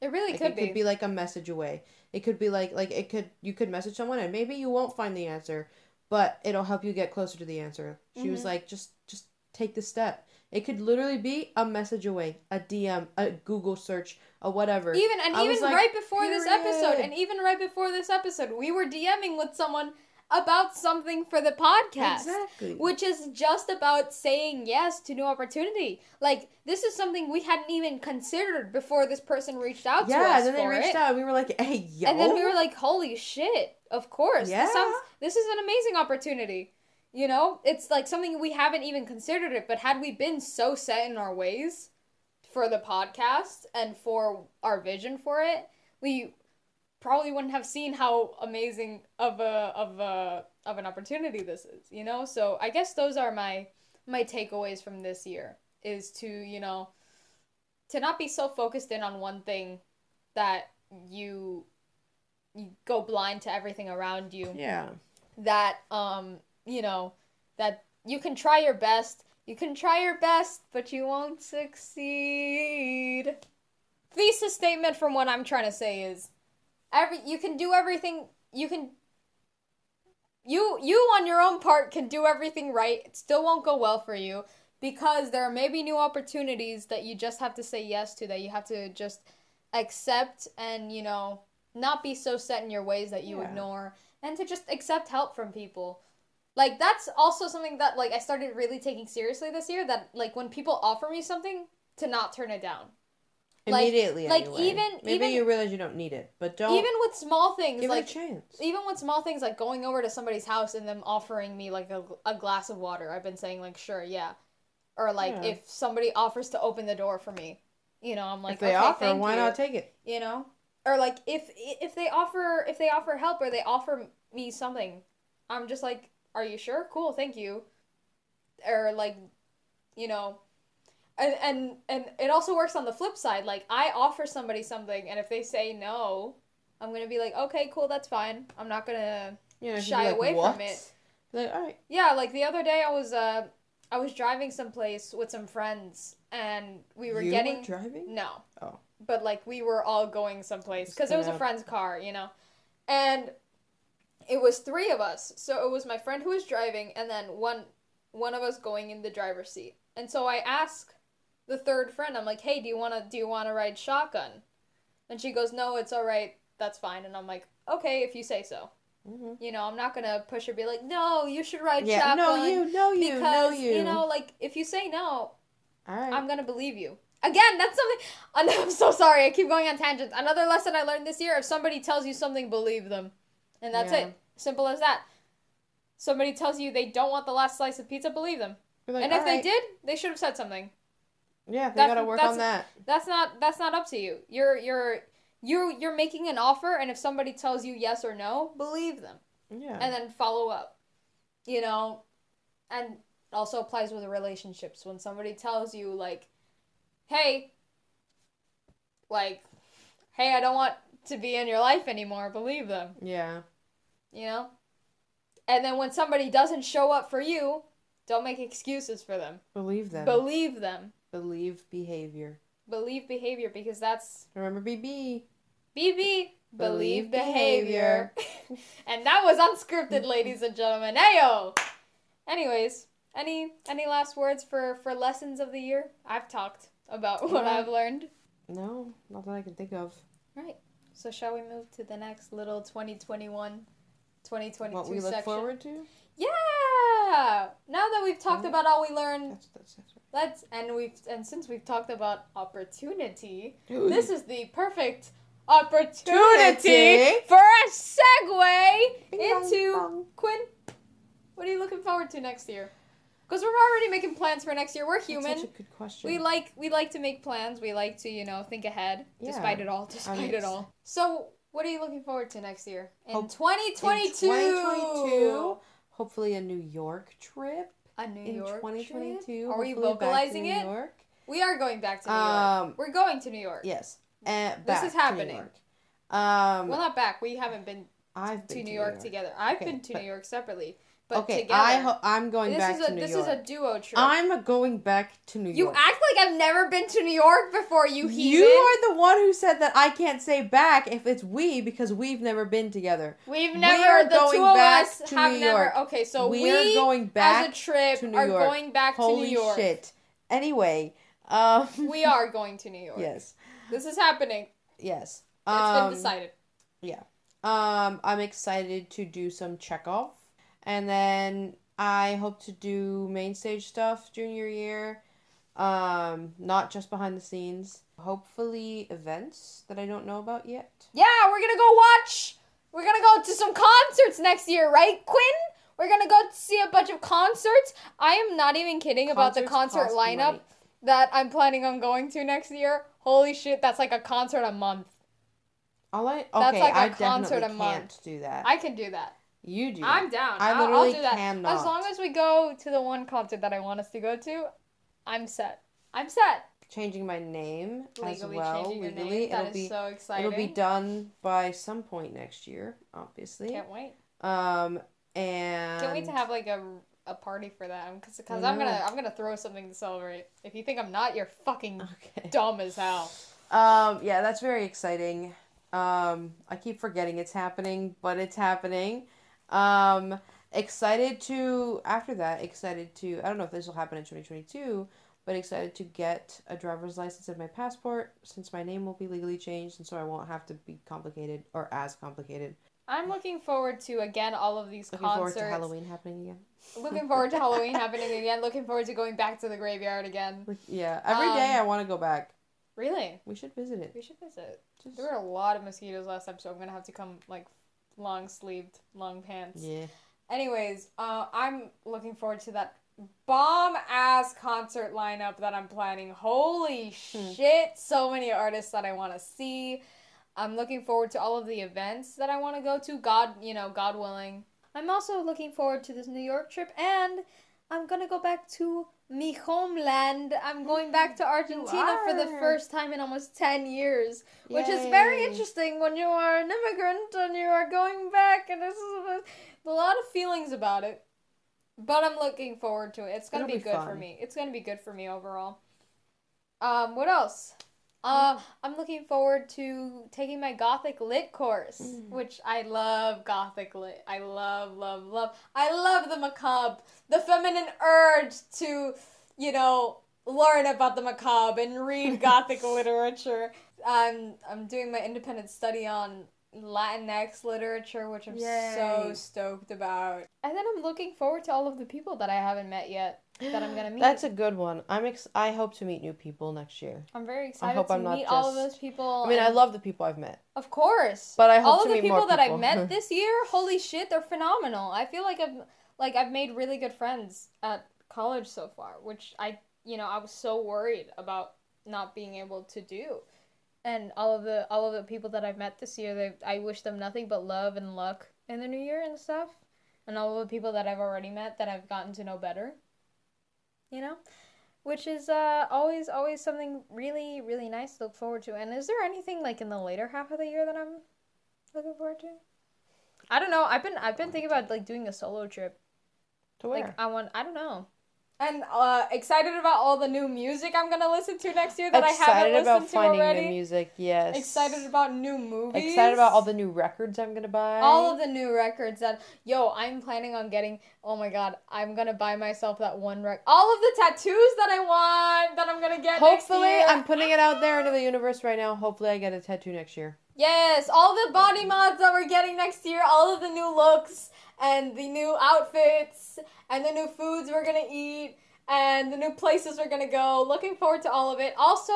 it really Like could it be. could be like a message away. It could be like like it could you could message someone and maybe you won't find the answer, but it'll help you get closer to the answer. She was Mhm. like just just take the step. It could literally be a message away, a DM, a Google search, a whatever. Even and I even like, right before this episode, and even right before this episode, we were DMing with someone about something for the podcast. Exactly. Which is just about saying yes to new opportunity. Like this is something we hadn't even considered before this person reached out to us. yeah, then they reached it. out and we were like, hey, yo. And then we were like, "Holy shit! Of course, Yeah. this sounds. This is an amazing opportunity." You know, it's like something we haven't even considered it. But had we been so set in our ways for the podcast and for our vision for it, we probably wouldn't have seen how amazing of a of a of an opportunity this is. You know, so I guess those are my my takeaways from this year is to you know to not be so focused in on one thing that you you go blind to everything around you yeah. that um you know that you can try your best you can try your best but you won't succeed thesis statement from what i'm trying to say is every you can do everything you can you you on your own part can do everything right. It still won't go well for you because there are maybe new opportunities that you just have to say yes to that you have to just accept and you know not be so set in your ways that you Yeah. ignore and to just accept help from people. Like that's also something that like i started really taking seriously this year that like when people offer me something to not turn it down Immediately, like, anyway. even- Maybe even- you realize you don't need it, but don't even with small things give like it a chance. even with small things like going over to somebody's house and them offering me like a, a glass of water i've been saying like sure yeah or like Yeah. if somebody offers to open the door for me you know i'm like if they okay, offer, why you. not take it? you know or like if if they offer if they offer help or they offer me something i'm just like are you sure cool thank you or like you know and and and it also works on the flip side like i offer somebody something and if they say no i'm gonna be like okay cool that's fine i'm not gonna You know, Shy like, away from it. Like, all right. yeah like the other day i was uh i was driving someplace with some friends and we were you getting were driving. no. Oh. But like we were all going someplace because it was a friend's car, you know, and it was three of us. So it was my friend who was driving, and then one one of us going in the driver's seat. And so I ask the third friend, I'm like, "Hey, do you wanna do you wanna ride shotgun?" And she goes, "No, it's all right. That's fine." And I'm like, "Okay, if you say so." hmm You know, I'm not gonna push her. Be like, "No, you should ride Yeah. shotgun." No, you. No, you. because no, you. know, like if you say no, all right. I'm gonna believe you. Again, that's something. I'm so sorry. I keep going on tangents. Another lesson I learned this year: if somebody tells you something, believe them, and that's Yeah. it. Simple as that. Somebody tells you they don't want the last slice of pizza, believe them. Like, and if all they did, they should have said something. Yeah, they that's- gotta work on that. That's not. That's not up to you. You're you're you're you're making an offer, and if somebody tells you yes or no, believe them Yeah. and then follow up. You know, and also applies with relationships when somebody tells you like hey like hey i don't want to be in your life anymore believe them Yeah. you know and then when somebody doesn't show up for you don't make excuses for them Believe them. believe them Believe behavior. believe behavior because that's Remember BB. bb believe Believe behavior. and that was unscripted ladies and gentlemen. Ayo! Anyways any any last words for for lessons of the year? I've talked about what i've learned. No, not that I can think of. right. So shall we move to the next little 2021 2022 What we look section? forward to? Yeah now that we've talked about all we learned That's, that's, that's let's and we've and since we've talked about opportunity right. this is the perfect opportunity for a segue into. Quinn. What are you looking forward to next year? Because we're already making plans for next year. We're That's human. such a good question. We like we like to make plans. We like to you know think ahead, Yeah. despite it all, despite mean, it all. So, what are you looking forward to next year in twenty twenty two? 2022, hopefully a New York trip. A New in York 2022. trip? Are we to vocalizing New it? York. We are going back to New York. Um, We're going to New York. yes. And This is to New happening. York. Um, Well, not back. We haven't been I've to been New York, together. I've Okay, been to New York separately, but okay, together. I ho- I'm going this back is a to New this York. This is a duo trip. I'm going back to New you York. You act like I've never been to New York before. You heathen. You are the one who said that I can't say back if it's we because we've never been together. We've We never. are the going two of back us to have New never. York. Okay, so we, we, are going back as a trip to New are York. going back Holy to New York. shit. Anyway, um, We are going to New York. yes, This is happening. yes. It's um, been decided. Yeah, um, I'm excited to do some Chekhov, and then I hope to do main stage stuff junior year. Um, not just behind the scenes. Hopefully, events that I don't know about yet. Yeah, we're gonna go watch. We're gonna go to some concerts next year, right, Quinn? We're gonna go see a bunch of concerts. I am not even kidding about the concert lineup money. that I'm planning on going to next year. Holy shit, that's like a concert a month. All I okay, That's like a I concert a month. can't do that. I can do that. You do. I'm down. I I'll, I'll do that. cannot. As long as we go to the one concert that I want us to go to, I'm set. I'm set. changing my name as Legally well. changing your legally, name. It'll is be so exciting. it'll be done by some point next year, obviously. Can't wait. Um, and Can't wait to have like a, a party for that because I I'm gonna. I'm gonna throw something to celebrate. If you think I'm not, you're fucking Okay. dumb as hell. Um, yeah, that's very exciting. Um, I keep forgetting it's happening, but it's happening. Um, excited to after that, excited to I don't know if this will happen in 2022, but excited to get a driver's license and my passport since my name will be legally changed and so I won't have to be complicated or as complicated. I'm looking forward to again all of these Looking concerts. forward to Halloween happening again. Looking forward to Halloween happening again. Looking forward to going back to the graveyard again. Yeah, every day Um, I want to go back. Really, We should visit it. we should visit. Just, There were a lot of mosquitoes last time, so I'm gonna have to come like long sleeved, long pants. yeah. Anyways, uh, I'm looking forward to that bomb ass concert lineup that I'm planning. Holy Hmm. shit, so many artists that I want to see. I'm looking forward to all of the events that I want to go to. God, you know, God willing. I'm also looking forward to this New York trip and I'm going to go back to me homeland. I'm going back to Argentina for the first time in almost 10 years which is very interesting when you are an immigrant and you are going back and this is a, lot of feelings about it but i'm looking forward to it. It's gonna be, be good for me. It's gonna be good for me overall. Um what else uh, I'm looking forward to taking my Gothic Lit course, Mm. which I love Gothic Lit. I love, love, love. I love the macabre, the feminine urge to, you know, learn about the macabre and read Gothic literature. I'm I'm doing my independent study on Latinx literature, which I'm so stoked about. And then I'm looking forward to all of the people that I haven't met yet that I'm gonna meet. That's a good one. I'm ex- I hope to meet new people next year. I'm very excited I hope to I'm not meet all of those people. I mean, I love the people I've met. Of course. But I hope all of the people, more that I've met this year, holy shit, they're phenomenal. I feel like I've like I've made really good friends at college so far, which I you know, I was so worried about not being able to do. And all of the all of the people that I've met this year, they I wish them nothing but love and luck in the new year and stuff. and all of the people that I've already met that I've gotten to know better. You know? Which is uh, always always something really really nice to look forward to. And is there anything like in the later half of the year that I'm looking forward to? I don't know. I've been I've been thinking about like doing a solo trip. To where? Like I want I don't know. And uh, excited about all the new music I'm gonna listen to next year that I haven't listened about to finding already. new music. Yes. Excited about new movies. Excited about all the new records I'm gonna buy. all of the new records that yo I'm planning on getting. Oh my god, I'm gonna buy myself that one rec. All of the tattoos that I want that I'm gonna get. next Hopefully. I'm putting it out there into the universe right now. Hopefully, I get a tattoo next year. Yes, all the body mods that we're getting next year, all of the new looks and the new outfits and the new foods we're gonna eat and the new places we're gonna go. Looking forward to all of it. Also,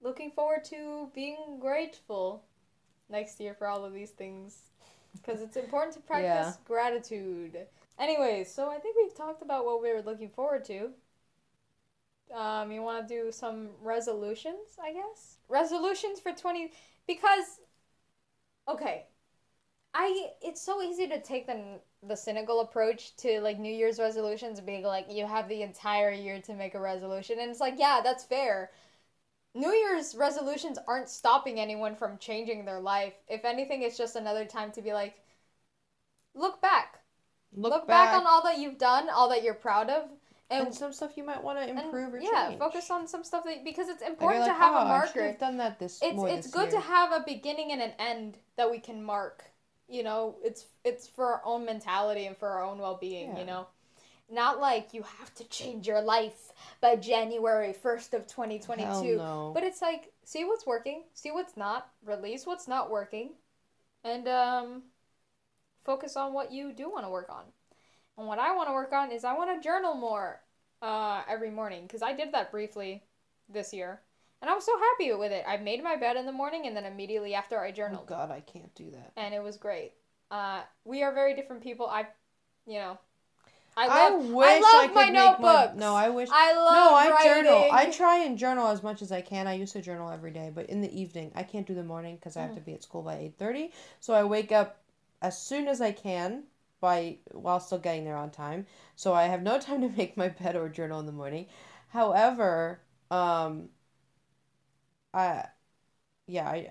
looking forward to being grateful next year for all of these things because it's important to practice Yeah. gratitude. Anyways, so I think we've talked about what we were looking forward to. Um, you want to do some resolutions, I guess? Resolutions for 20 because okay. I it's so easy to take the the cynical approach to like New Year's resolutions being like you have the entire year to make a resolution and it's like yeah, that's fair. New Year's resolutions aren't stopping anyone from changing their life. If anything, it's just another time to be like look back. Look, back. on all that you've done, all that you're proud of, and, and some stuff you might want to and, improve or yeah, change. focus on some stuff that because it's important like, to have "Oh, a I marker. have done that this. It's it's this good to have a beginning and an end that we can mark. You know, it's it's for our own mentality and for our own well being. Yeah. You know, not like you have to change your life by January first of twenty twenty two. But it's like see what's working, see what's not, release what's not working, and um, focus on what you do want to work on. And what I want to work on is I want to journal more uh, every morning because I did that briefly this year, and I was so happy with it. I made my bed in the morning, and then immediately after I journaled. Oh God, I can't do that. and it was great. Uh, we are very different people. I, you know, I I love wish I love could my notebooks. no, I wish. I love no, I writing. journal. I try and journal as much as I can. I used to journal every day, but in the evening, I can't do the morning because I have Mm. to be at school by eight thirty. So I wake up as soon as I can by while still getting there on time. So I have no time to make my bed or journal in the morning. However, um, I, yeah, I,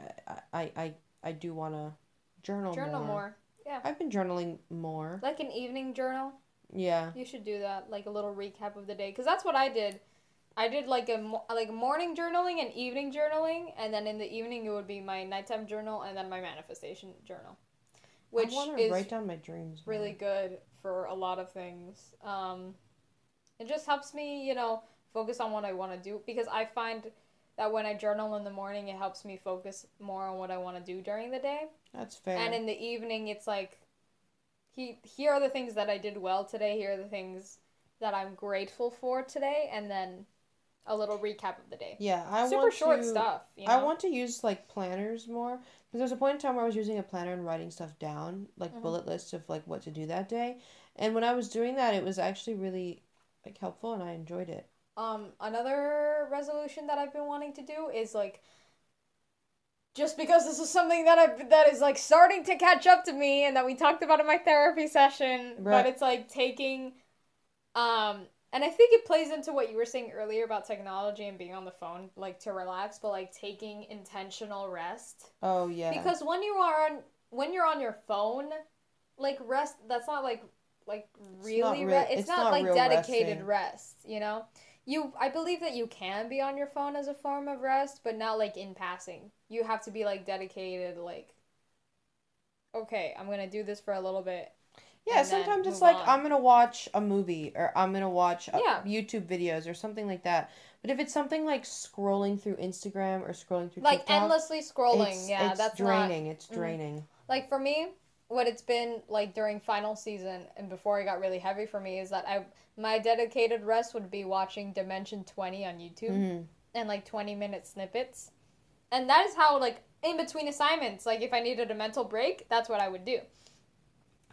I, I, I do want to journal. journal more. more. Yeah, I've been journaling more. like an evening journal. Yeah. You should do that, like a little recap of the day, because that's what I did. I did like a mo- like morning journaling and evening journaling, and then in the evening it would be my nighttime journal and then my manifestation journal, which I want to is write down my dreams. really good for a lot of things. Um, it just helps me, you know, focus on what I want to do because I find that when I journal in the morning, it helps me focus more on what I want to do during the day. That's fair. And in the evening, it's like, he here are the things that I did well today. Here are the things that I'm grateful for today, and then a little recap of the day. yeah, I Super want short to, stuff. You know? I want to use like planners more because there's a point in time where I was using a planner and writing stuff down, like Mhm. bullet lists of like what to do that day. And when I was doing that, it was actually really like helpful, and I enjoyed it. Um, another resolution that I've been wanting to do is like just because this is something that I that is like starting to catch up to me and that we talked about in my therapy session, Right. but it's like taking um and I think it plays into what you were saying earlier about technology and being on the phone like to relax, but like taking intentional rest. Oh yeah. Because when you are on when you're on your phone, like rest that's not like like It's really not re- real- it's, it's not, not like dedicated resting. rest, you know? You I believe that you can be on your phone as a form of rest, but not like in passing. You have to be like dedicated like okay, I'm going to do this for a little bit. yeah, sometimes it's like on. I'm gonna watch a movie or I'm gonna watch uh Yeah. YouTube videos or something like that. But if it's something like scrolling through Instagram or scrolling through Like TikTok, endlessly scrolling. it's, yeah, it's that's not draining. It's Mhm. draining. like for me what it's been like during final season and before it got really heavy for me is that i my dedicated rest would be watching dimension 20 on youtube Mhm. and like 20 minute snippets and that is how like in between assignments like if i needed a mental break that's what i would do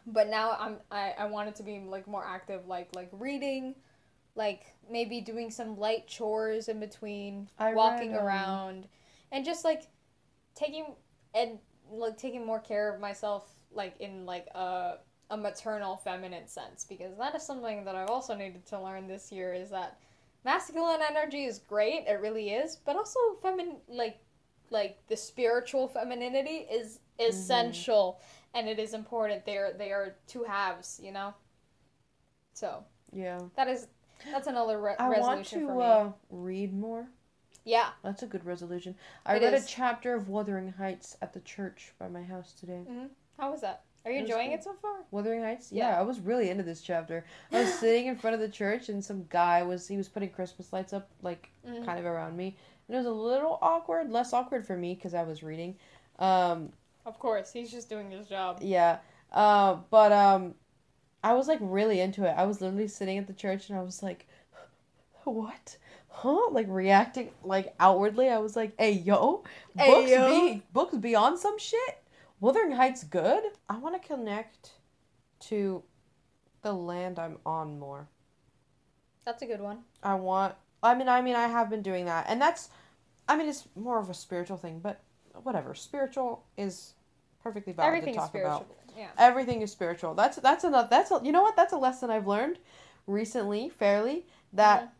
but now i'm i, I want it to be like more active like like reading like maybe doing some light chores in between I walking read, um, around and just like taking and like taking more care of myself like in like a a maternal feminine sense because that is something that I've also needed to learn this year is that masculine energy is great, it really is, but also feminine like like the spiritual femininity is essential and it is important. They are they are two halves, you know. So Yeah. that is that's another re- I want resolution to for me. uh, read more. yeah, That's a good resolution. I It read is. a chapter of Wuthering Heights at the church by my house today. How was that? Are you It enjoying good. it so far? Wuthering Heights? Yeah. Yeah. I was really into this chapter. I was sitting in front of the church and some guy was he was putting Christmas lights up like Mhm. kind of around me. And it was a little awkward, less awkward for me cuz I was reading. Um Of course, he's just doing his job. yeah. Uh, but um I was like really into it. I was literally sitting at the church and I was like what? Huh? Like reacting like outwardly. I was like, "Hey, yo, Hey, books yo. be books be on some shit. Wuthering Heights good. I want to connect to the land I'm on more. That's a good one. I want. I mean, I mean, I have been doing that, and that's. I mean, it's more of a spiritual thing, but whatever. Spiritual is perfectly valid Everything to is talk spiritual. about. Yeah. Everything is spiritual. That's that's enough. That's a, you know what? That's a lesson I've learned recently, fairly that Mm-hmm.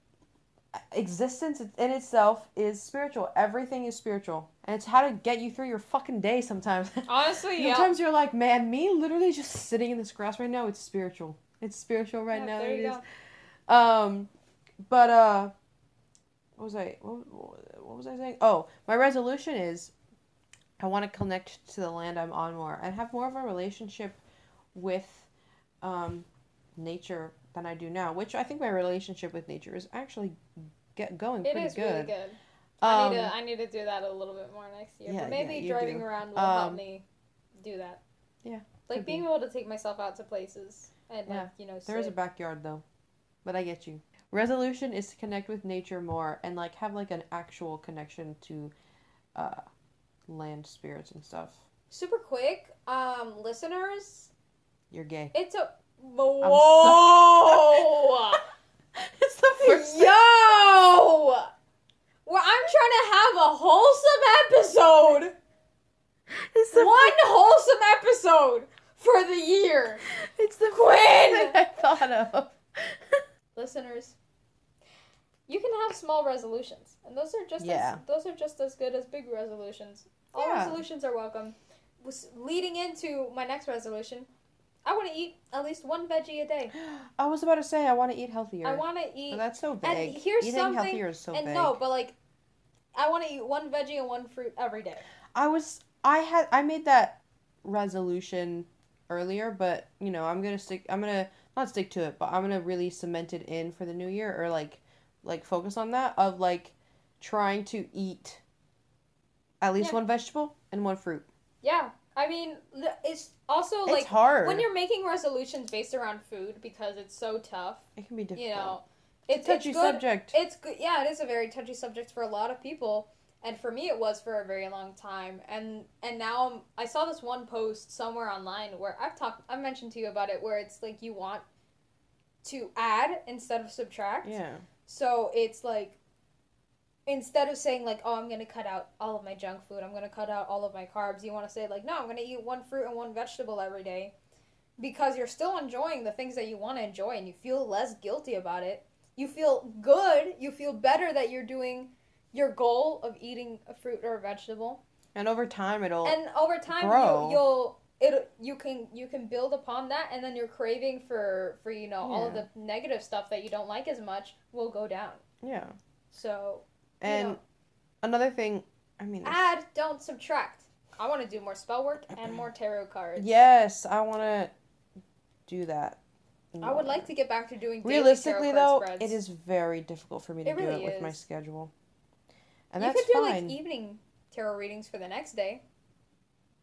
Existence in itself is spiritual. Everything is spiritual, and it's how to get you through your fucking day. Sometimes. Honestly, yeah. Sometimes you're like, man, me literally just sitting in this grass right now. It's spiritual. It's spiritual right Yeah, now. There It you is. go. Um, but uh, what was I? What, what was I saying? Oh, my resolution is, I want to connect to the land I'm on more and have more of a relationship with, um, nature than I do now. Which I think my relationship with nature is actually get going It pretty is good. really good. I Um, need to I need to do that a little bit more next year. yeah, but maybe yeah, driving do. around will help Um, me do that. Yeah, Like being be. able to take myself out to places and Yeah, like, you know, There is a backyard though, but I get you. Resolution is to connect with nature more and like have like an actual connection to, uh, land spirits and stuff. super quick, um, listeners, You're gay. it's a whoa. it's the first. Yo! Well, I'm trying to have a wholesome episode. It's the One wholesome episode for the year. It's the Quinn! first thing I thought of. Listeners, you can have small resolutions, and those are just Yeah. as those are just as good as big resolutions. All Yeah. resolutions are welcome. Was leading into my next resolution, I want to eat at least one veggie a day. I was about to say I want to eat healthier. I want to eat But that's so vague. here's Eating something- healthier is so and vague. no, but like I want to eat one veggie and one fruit every day. I was I had I made that resolution earlier, but you know, I'm gonna stick I'm gonna not stick to it, but I'm gonna really cement it in for the new year or like like focus on that of like trying to eat at least Yeah. one vegetable and one fruit. Yeah. I mean, it's also it's like hard. when you're making resolutions based around food because it's so tough, it can be difficult. you know. it's It's a touchy it's good. subject. It's good. Yeah, it is a very touchy subject for a lot of people, and for me, it was for a very long time. And and now I'm, I saw this one post somewhere online where I've talked, I've mentioned to you about it, where it's like you want to add instead of subtract. yeah. So it's like instead of saying like, oh, I'm gonna cut out all of my junk food, I'm gonna cut out all of my carbs. You want to say like, no, I'm gonna eat one fruit and one vegetable every day, because you're still enjoying the things that you want to enjoy, and you feel less guilty about it. You feel good. You feel better that you're doing your goal of eating a fruit or a vegetable, And over time it'll and over time grow. you, you'll. It, you can you can build upon that and then your craving for for you know all of the negative stuff that you don't like as much will go down yeah. so And know. another thing, I mean add, don't subtract. I want to do more spell work and more tarot cards. Yes, I want to do that. I would like to get back to doing daily Realistically, though, spreads. it is very difficult for me to It do really it with my schedule, and you that's could do fine. like evening tarot readings for the next day.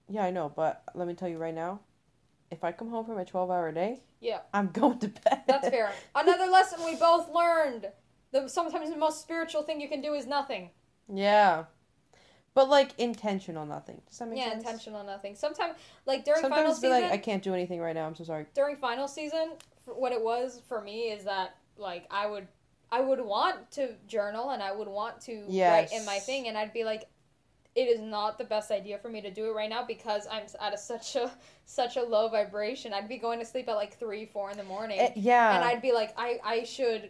yeah, I know, but let me tell you right now, if I come home from a twelve-hour day, Yeah. I'm going to bed. That's fair. Another lesson we both learned. The sometimes the most spiritual thing you can do is nothing. yeah, but like intentional nothing. Does that make yeah, sense? intentional nothing. Sometimes, like during final Sometimes be season, like, I can't do anything right now. I'm so sorry. during final season, what it was for me is that like I would I would want to journal and I would want to write in my thing and I'd be like it is not the best idea for me to do it right now because I'm at a, such a such a low vibration. I'd be going to sleep at like three, four in the morning, Eh, yeah. and I'd be like, I I should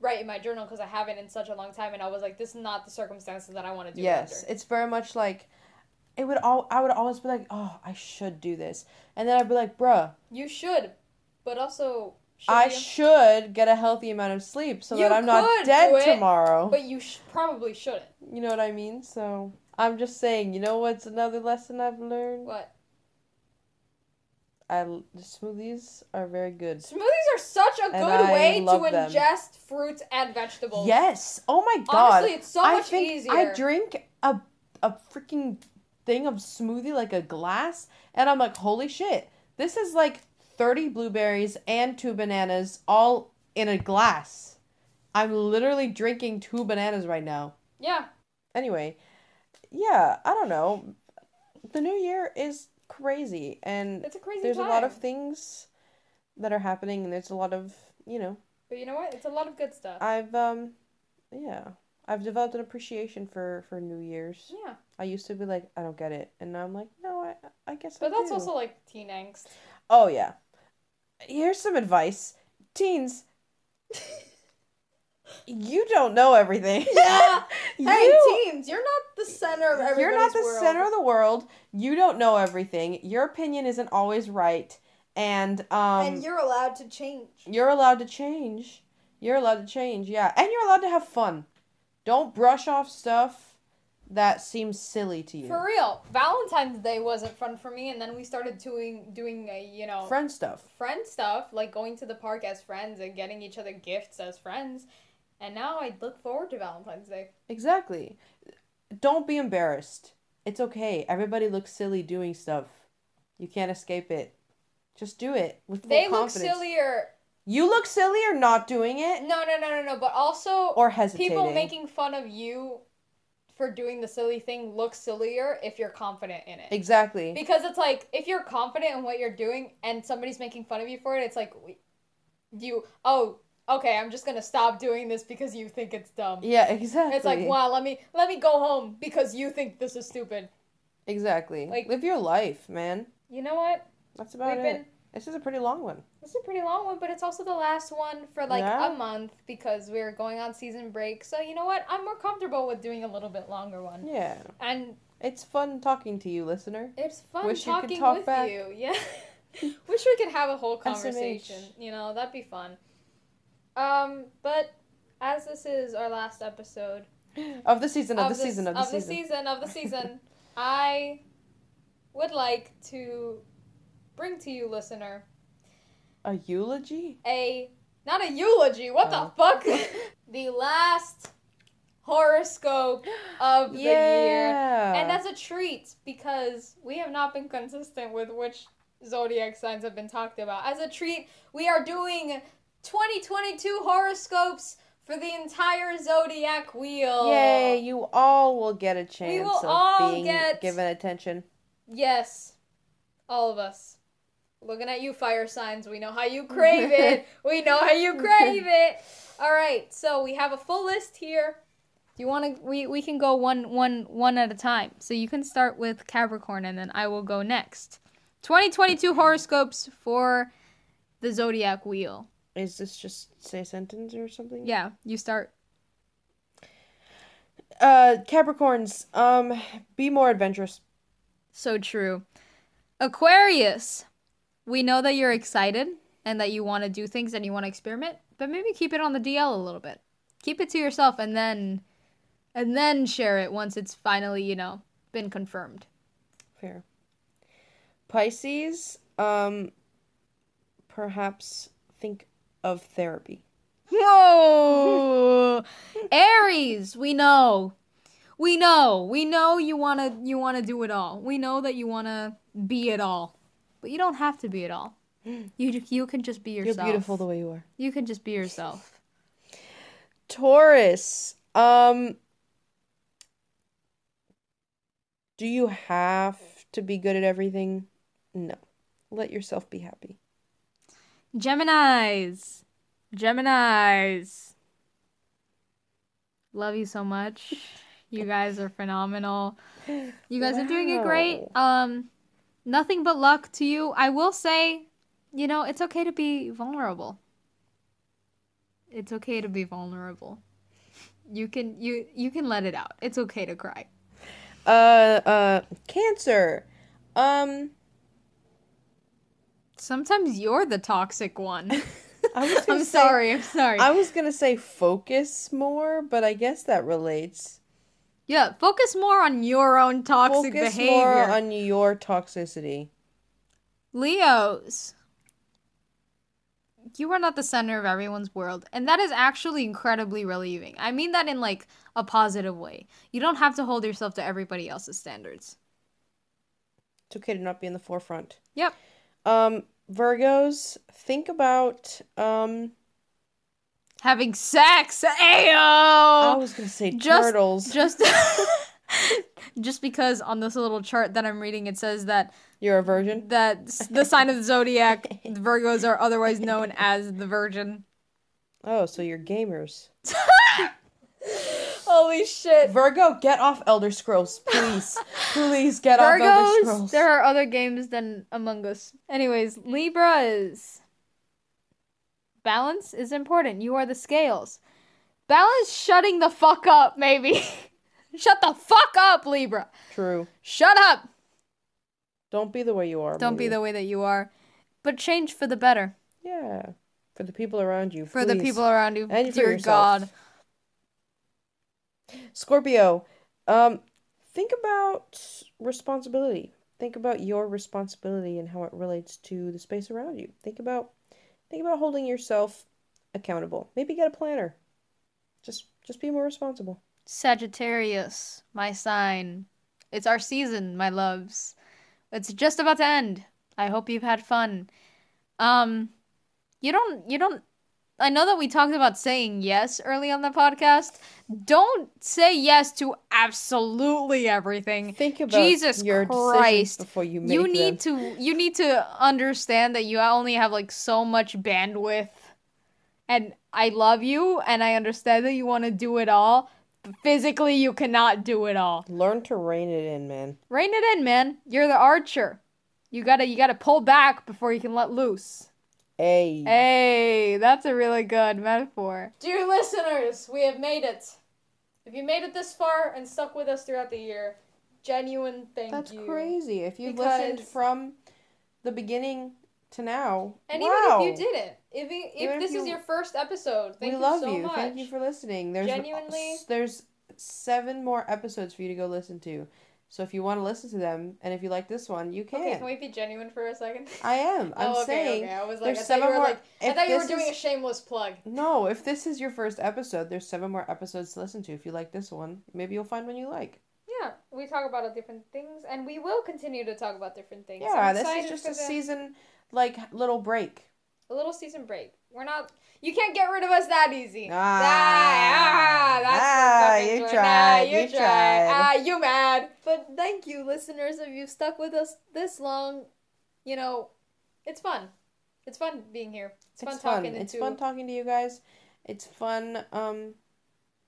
write in my journal because I haven't in such a long time, and I was like, this is not the circumstances that I want to do. it yes, under. it's very much like it would all. I would always be like, oh, I should do this, and then I'd be like, bruh, you should, but also. Should I you? should get a healthy amount of sleep so You that I'm not dead it, tomorrow. But you sh- probably shouldn't. You know what I mean? So I'm just saying. You know what's another lesson I've learned? What? I smoothies are very good. Smoothies are such a good way to them. ingest fruits and vegetables. Yes. Oh my god. Honestly, it's so I much easier. I drink a a freaking thing of smoothie like a glass, and I'm like, holy shit! This is like thirty blueberries and two bananas all in a glass. I'm literally drinking two bananas right now. Yeah. Anyway, yeah, I don't know. The new year is crazy, and It's a crazy there's time. a lot of things that are happening, and there's a lot of you know. But you know what? It's a lot of good stuff. I've um, yeah, I've developed an appreciation for for New Year's. yeah. I used to be like, I don't get it, and now I'm like, no, I I guess. But I that's do. also like teen angst. Oh yeah. Here's some advice, teens. you don't know everything. Yeah. you, Hey, teens, you're not the center of everybody's you're not the world. center of the world. You don't know everything. Your opinion isn't always right, and um, and you're allowed to change. You're allowed to change. You're allowed to change, yeah. And you're allowed to have fun. Don't brush off stuff that seems silly to you. For real, Valentine's Day wasn't fun for me, and then we started doing doing a you know Friend stuff. friend stuff like going to the park as friends and getting each other gifts as friends. And now I look forward to Valentine's Day. Exactly. Don't be embarrassed. It's okay. Everybody looks silly doing stuff. You can't escape it. Just do it with full They look sillier. You look sillier not doing it No, no, no, no, no. But also, or hesitating. people making fun of you for doing the silly thing look sillier if you're confident in it. Exactly. Because it's like if you're confident in what you're doing and somebody's making fun of you for it, it's like you oh okay, I'm just gonna stop doing this because you think it's dumb. Yeah, exactly. It's like wow, let me let me go home because you think this is stupid. Exactly. like- Live your life, man. You know what? That's about We've it. been This is a pretty long one. this is a pretty long one, but it's also the last one for like Yeah. a month because we're going on season break. So you know what? I'm more comfortable with doing a little bit longer one. Yeah. And It's fun talking to you, listener. It's fun Wish you could talking talk with back. you. Yeah. Wish we could have a whole SMH. conversation. You know, that'd be fun. Um, but as this is our last episode Of the season, of, the season, of the of season. the season, of the season, I would like to bring to you, listener, A eulogy? a not a eulogy. What Oh. the fuck? the last horoscope of the year. And as a treat, because we have not been consistent with which zodiac signs have been talked about, as a treat, we are doing 2022 horoscopes for the entire zodiac wheel. Yay, you all will get a chance of being get- given attention. Yes, all of us. Looking at you, fire signs. We know how you crave it. we know how you crave it. All right, so we have a full list here. Do you want to? We we can go one one one at a time. So you can start with Capricorn, and then I will go next. 2022 horoscopes for the zodiac wheel. Is this just say a sentence or something? Yeah, you start. Uh, Capricorns, um, be more adventurous. So true. Aquarius, we know that you're excited and that you want to do things and you want to experiment, but maybe keep it on the DL a little bit. Keep it to yourself and then and then share it once it's finally, you know, been confirmed. Fair. Pisces, um, perhaps think of therapy. Whoa! Aries, we know. We know. We know you want to you want to do it all. We know that you want to be it all. But you don't have to be it all. You you can just be yourself. You're beautiful the way you are. You can just be yourself. Taurus, um, do you have to be good at everything? No. Let yourself be happy. Geminis. Geminis. Love you so much. You guys are phenomenal. You guys are doing it great. Um, nothing but luck to you. I will say, you know, it's okay to be vulnerable. It's okay to be vulnerable. You can you you can let it out. It's okay to cry. Uh, uh, cancer. Um, Sometimes you're the toxic one. I was I'm say- sorry. I'm sorry. I was gonna say focus more, but I guess that relates. yeah, focus more on your own toxic focus behavior. more on your toxicity. Leos. You are not the center of everyone's world, and that is actually incredibly relieving. I mean that in like a positive way. You don't have to hold yourself to everybody else's standards. It's okay to not be in the forefront. Yep. Um, Virgos, think about um. Having sex. I was gonna say just- turtles. Just just because on this little chart that I'm reading it says that You're a virgin. that the sign of the zodiac the Virgos are otherwise known as the virgin. Oh, so you're gamers. Holy shit. Virgo, get off Elder Scrolls, please. please get off Elder Virgos, Scrolls. there are other games than Among Us. Anyways, Libra is balance is important. You are the scales. Balance shutting the fuck up, maybe. Shut the fuck up, Libra. True. Shut up. Don't be the way you are. Don't be the way that you are, but change for the better. Yeah. For the people around you. For the people around you. And for Dear yourself. God. Scorpio, um, think about responsibility. Think about your responsibility and how it relates to the space around you. Think about think about holding yourself accountable. Maybe get a planner. Just just be more responsible. Sagittarius, my sign. It's our season, my loves. It's just about to end. I hope you've had fun. Um you don't you don't I know that we talked about saying yes early on the podcast. Don't say yes to absolutely everything. Think about Jesus your Christ. before you make You need them. to you need to understand that you only have like so much bandwidth. And I love you and I understand that you want to do it all. But physically you cannot do it all. Learn to rein it in, man. Rein it in, man. You're the archer. You gotta you gotta pull back before you can let loose. Hey. Hey, that's a really good metaphor. Dear listeners, we have made it. If you made it this far and stuck with us throughout the year, genuine thank That's you. crazy. If you Because- listened from the beginning to now, And wow. even if you didn't, if you, if Even if this is your first episode, thank we you love so you. much. Thank you for listening. There's Genuinely- there's seven more episodes for you to go listen to. So if you want to listen to them, and if you like this one, you can. Okay, can we be genuine for a second? I am. I'm oh, okay, saying okay. I was like, there's I thought seven you were more. like, I thought you were doing a shameless plug. No, if this is your first episode, there's seven more episodes to listen to. If you like this one, maybe you'll find one you like. Yeah, we talk about different things, and we will continue to talk about different things. Yeah, this is just a season like little break. a little season break. We're not. You can't get rid of us that easy. Ah. ah, that's the Ah, you joy. tried, Nah, you, you tried. tried. Ah, you mad? But thank you, listeners, if you've stuck with us this long. You know, it's fun. It's fun being here. It's fun It's fun. talking It's into fun talking to you guys. It's fun. Um,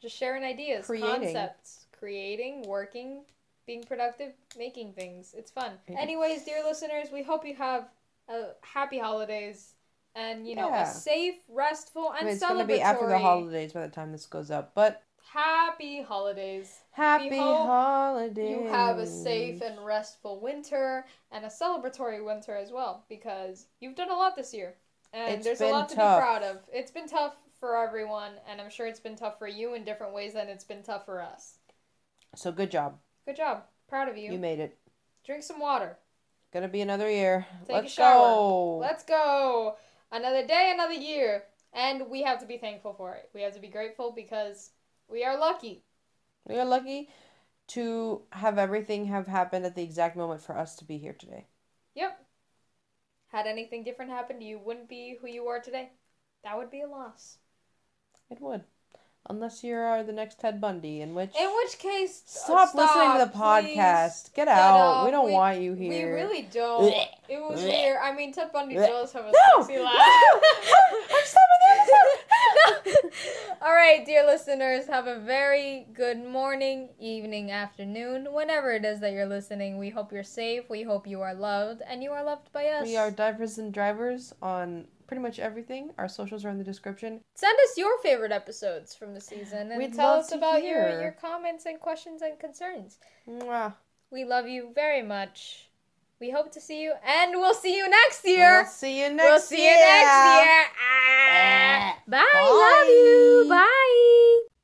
just sharing ideas, Creating. concepts, creating, working, being productive, making things. It's fun. Yeah. Anyways, dear listeners, we hope you have a happy holidays and you know Yeah. a safe, restful, I and mean, it's celebratory. gonna be after the holidays by the time this goes up, but Happy holidays. happy hope holidays. You have a safe and restful winter and a celebratory winter as well because you've done a lot this year. And It's there's a lot to tough. be proud of. It's been tough for everyone, and I'm sure it's been tough for you in different ways than it's been tough for us. So good job. Good job. Proud of you. You made it. Drink some water. Gonna be another year. Take a Let's shower. go. Let's go. Another day, another year. And we have to be thankful for it. We have to be grateful because we are lucky. We are lucky to have everything have happened at the exact moment for us to be here today. Yep. Had anything different happened, you wouldn't be who you are today. That would be a loss. It would. Unless you're the next Ted Bundy, in which In which case, stop, uh, listening to the podcast. Get, Get out. out. We don't We- want you here. We really don't. It was weird. I mean, Ted Bundy does have a No! sexy laugh. I'm stopping the episode. All right, dear listeners, have a very good morning, evening, afternoon, whenever it is that you're listening. We hope you're safe. We hope you are loved, and you are loved by us. We are divers and drivers on pretty much everything. Our socials are in the description. Send us your favorite episodes from the season and We'd tell us about hear. your, your comments and questions and concerns. Mwah. We love you very much. We hope to see you, and we'll see you next year. We'll see you next year. We'll see year. you next year. Ah. Bye. Bye. Love you. Bye.